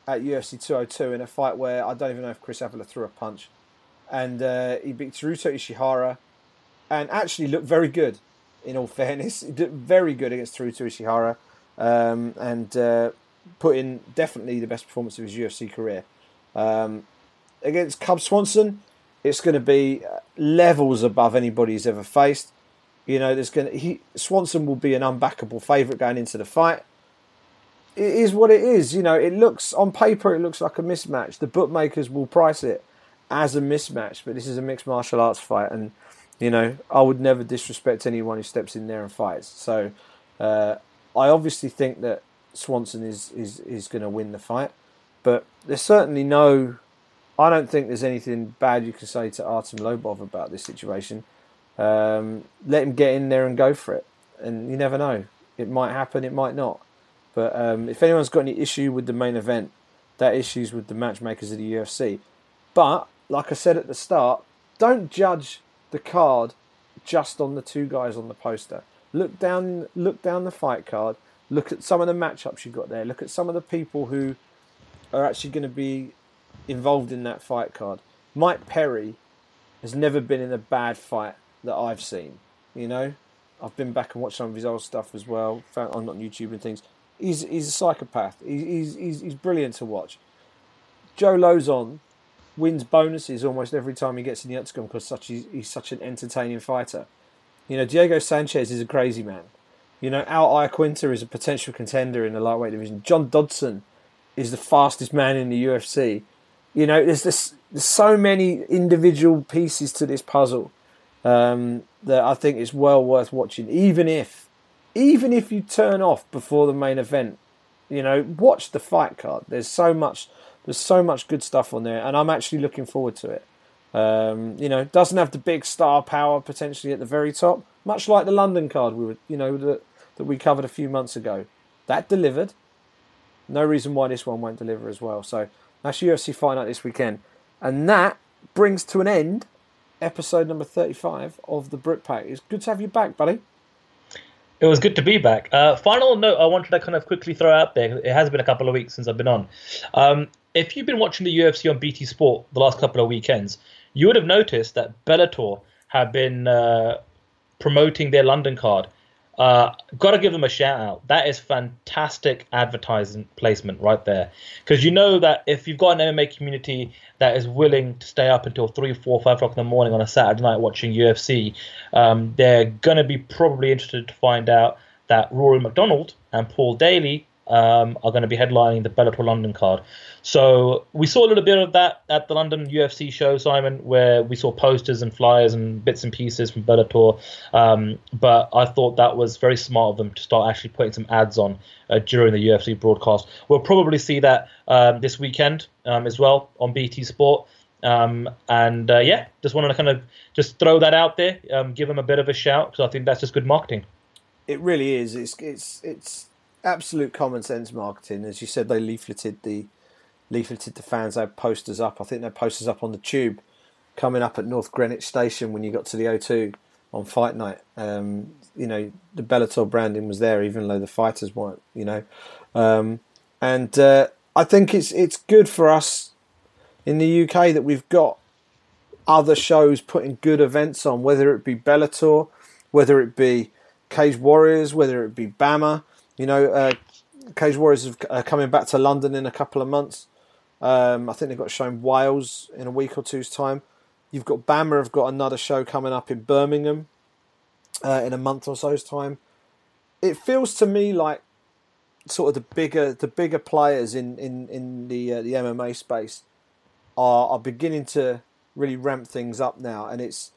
at UFC 202 in a fight where I don't even know if Chris Avila threw a punch, and uh, he beat Teruto Ishihara, and actually looked very good. In all [LAUGHS] fairness, he did very good against Teruto Ishihara, um, and uh, put in definitely the best performance of his UFC career. Um, against Cub Swanson, it's going to be levels above anybody he's ever faced. You know, there's going to he Swanson will be an unbackable favourite going into the fight. It is what it is. You know, it looks on paper it looks like a mismatch. The bookmakers will price it as a mismatch, but this is a mixed martial arts fight, and you know, I would never disrespect anyone who steps in there and fights. So, uh, I obviously think that Swanson is is is going to win the fight, but there's certainly no. I don't think there's anything bad you can say to Artem Lobov about this situation. Um, let him get in there and go for it. And you never know. It might happen, it might not. But um, if anyone's got any issue with the main event, that issues with the matchmakers of the UFC. But, like I said at the start, don't judge the card just on the two guys on the poster. Look down, look down the fight card. Look at some of the matchups you've got there. Look at some of the people who are actually going to be involved in that fight card. Mike Perry has never been in a bad fight that I've seen. You know, I've been back and watched some of his old stuff as well. Found on YouTube and things. He's he's a psychopath. He's he's he's brilliant to watch. Joe Lauzon wins bonuses almost every time he gets in the octagon because such he's, he's such an entertaining fighter. You know, Diego Sanchez is a crazy man. You know, Al Iaquinta is a potential contender in the lightweight division. John Dodson is the fastest man in the UFC. You know, there's this, there's so many individual pieces to this puzzle um, that I think is well worth watching, even if, even if you turn off before the main event. You know, watch the fight card. There's so much, there's so much good stuff on there, and I'm actually looking forward to it. Um, you know, doesn't have the big star power potentially at the very top, much like the London card we were, you know, that that we covered a few months ago. That delivered. No reason why this one won't deliver as well. So that's UFC Fight Night this weekend, and that brings to an end episode number 35 of the Brit Pack. It's good to have you back, buddy. It was good to be back. Uh, final note I wanted to kind of quickly throw out there. It has been a couple of weeks since I've been on. Um, if you've been watching the UFC on BT Sport the last couple of weekends, you would have noticed that Bellator have been uh, promoting their London card uh, got to give them a shout out. That is fantastic advertising placement right there. Because you know that if you've got an MMA community that is willing to stay up until 3, 4, 5 o'clock in the morning on a Saturday night watching UFC, um, they're going to be probably interested to find out that Rory MacDonald and Paul Daley um, are going to be headlining the Bellator London card. So we saw a little bit of that at the London UFC show, Simon, where we saw posters and flyers and bits and pieces from Bellator. Um, but I thought that was very smart of them to start actually putting some ads on uh, during the UFC broadcast. We'll probably see that um, this weekend um, as well on BT Sport. Um, and uh, yeah, just wanted to kind of just throw that out there, um, give them a bit of a shout because I think that's just good marketing. It really is. It's it's it's absolute common sense marketing. As you said, they leafleted the leafleted the fans. They had posters up. I think they had posters up on the tube coming up at North Greenwich Station when you got to the O2 on fight night. Um, you know, the Bellator branding was there, even though the fighters weren't. You know, um, and uh, I think it's it's good for us in the UK that we've got other shows putting good events on, whether it be Bellator, whether it be Cage Warriors, whether it be BAMMA. You know, uh, Cage Warriors are coming back to London in a couple of months. Um, I think they've got shown Wales in a week or two's time. You've got BAMMA have got another show coming up in Birmingham uh, in a month or so's time. It feels to me like sort of the bigger the bigger players in in in the uh, the MMA space are are beginning to really ramp things up now, and it's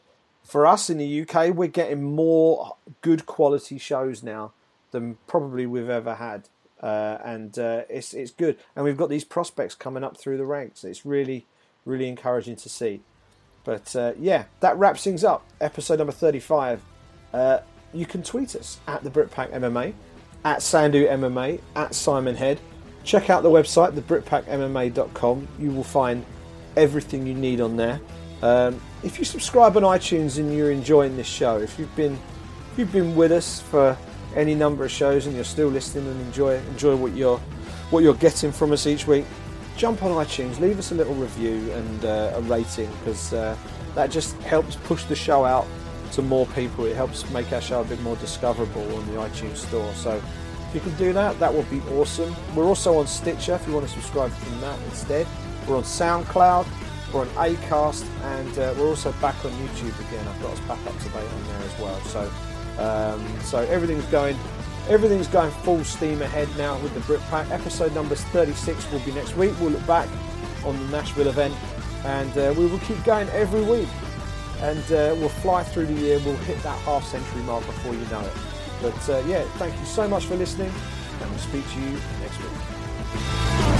for us in the UK we're getting more good quality shows now than probably we've ever had. Uh, and uh, it's it's good. And we've got these prospects coming up through the ranks. It's really really encouraging to see. But uh, yeah, that wraps things up. Episode number thirty-five. Uh, you can tweet us at the Britpack MMA, at Sandhu MMA, at Simon Head. Check out the website, thebritpackmma.com. You will find everything you need on there. Um, if you subscribe on iTunes and you're enjoying this show, if you've been if you've been with us for any number of shows and you're still listening and enjoy enjoy what you're what you're getting from us each week, jump on iTunes, leave us a little review and uh, a rating because uh, that just helps push the show out to more people. It helps make our show a bit more discoverable on the iTunes store. So if you can do that, that would be awesome. We're also on Stitcher if you want to subscribe from that instead. We're on SoundCloud, we're on Acast, and uh, we're also back on YouTube again. I've got us back up to date on there as well. So um, so everything's going, everything's going full steam ahead now with the Brit Pack. Episode number 36 will be next week. We'll look back on the Nashville event, and uh, we will keep going every week. And uh, we'll fly through the year. We'll hit that half century mark before you know it. But uh, yeah, thank you so much for listening, and we'll speak to you next week.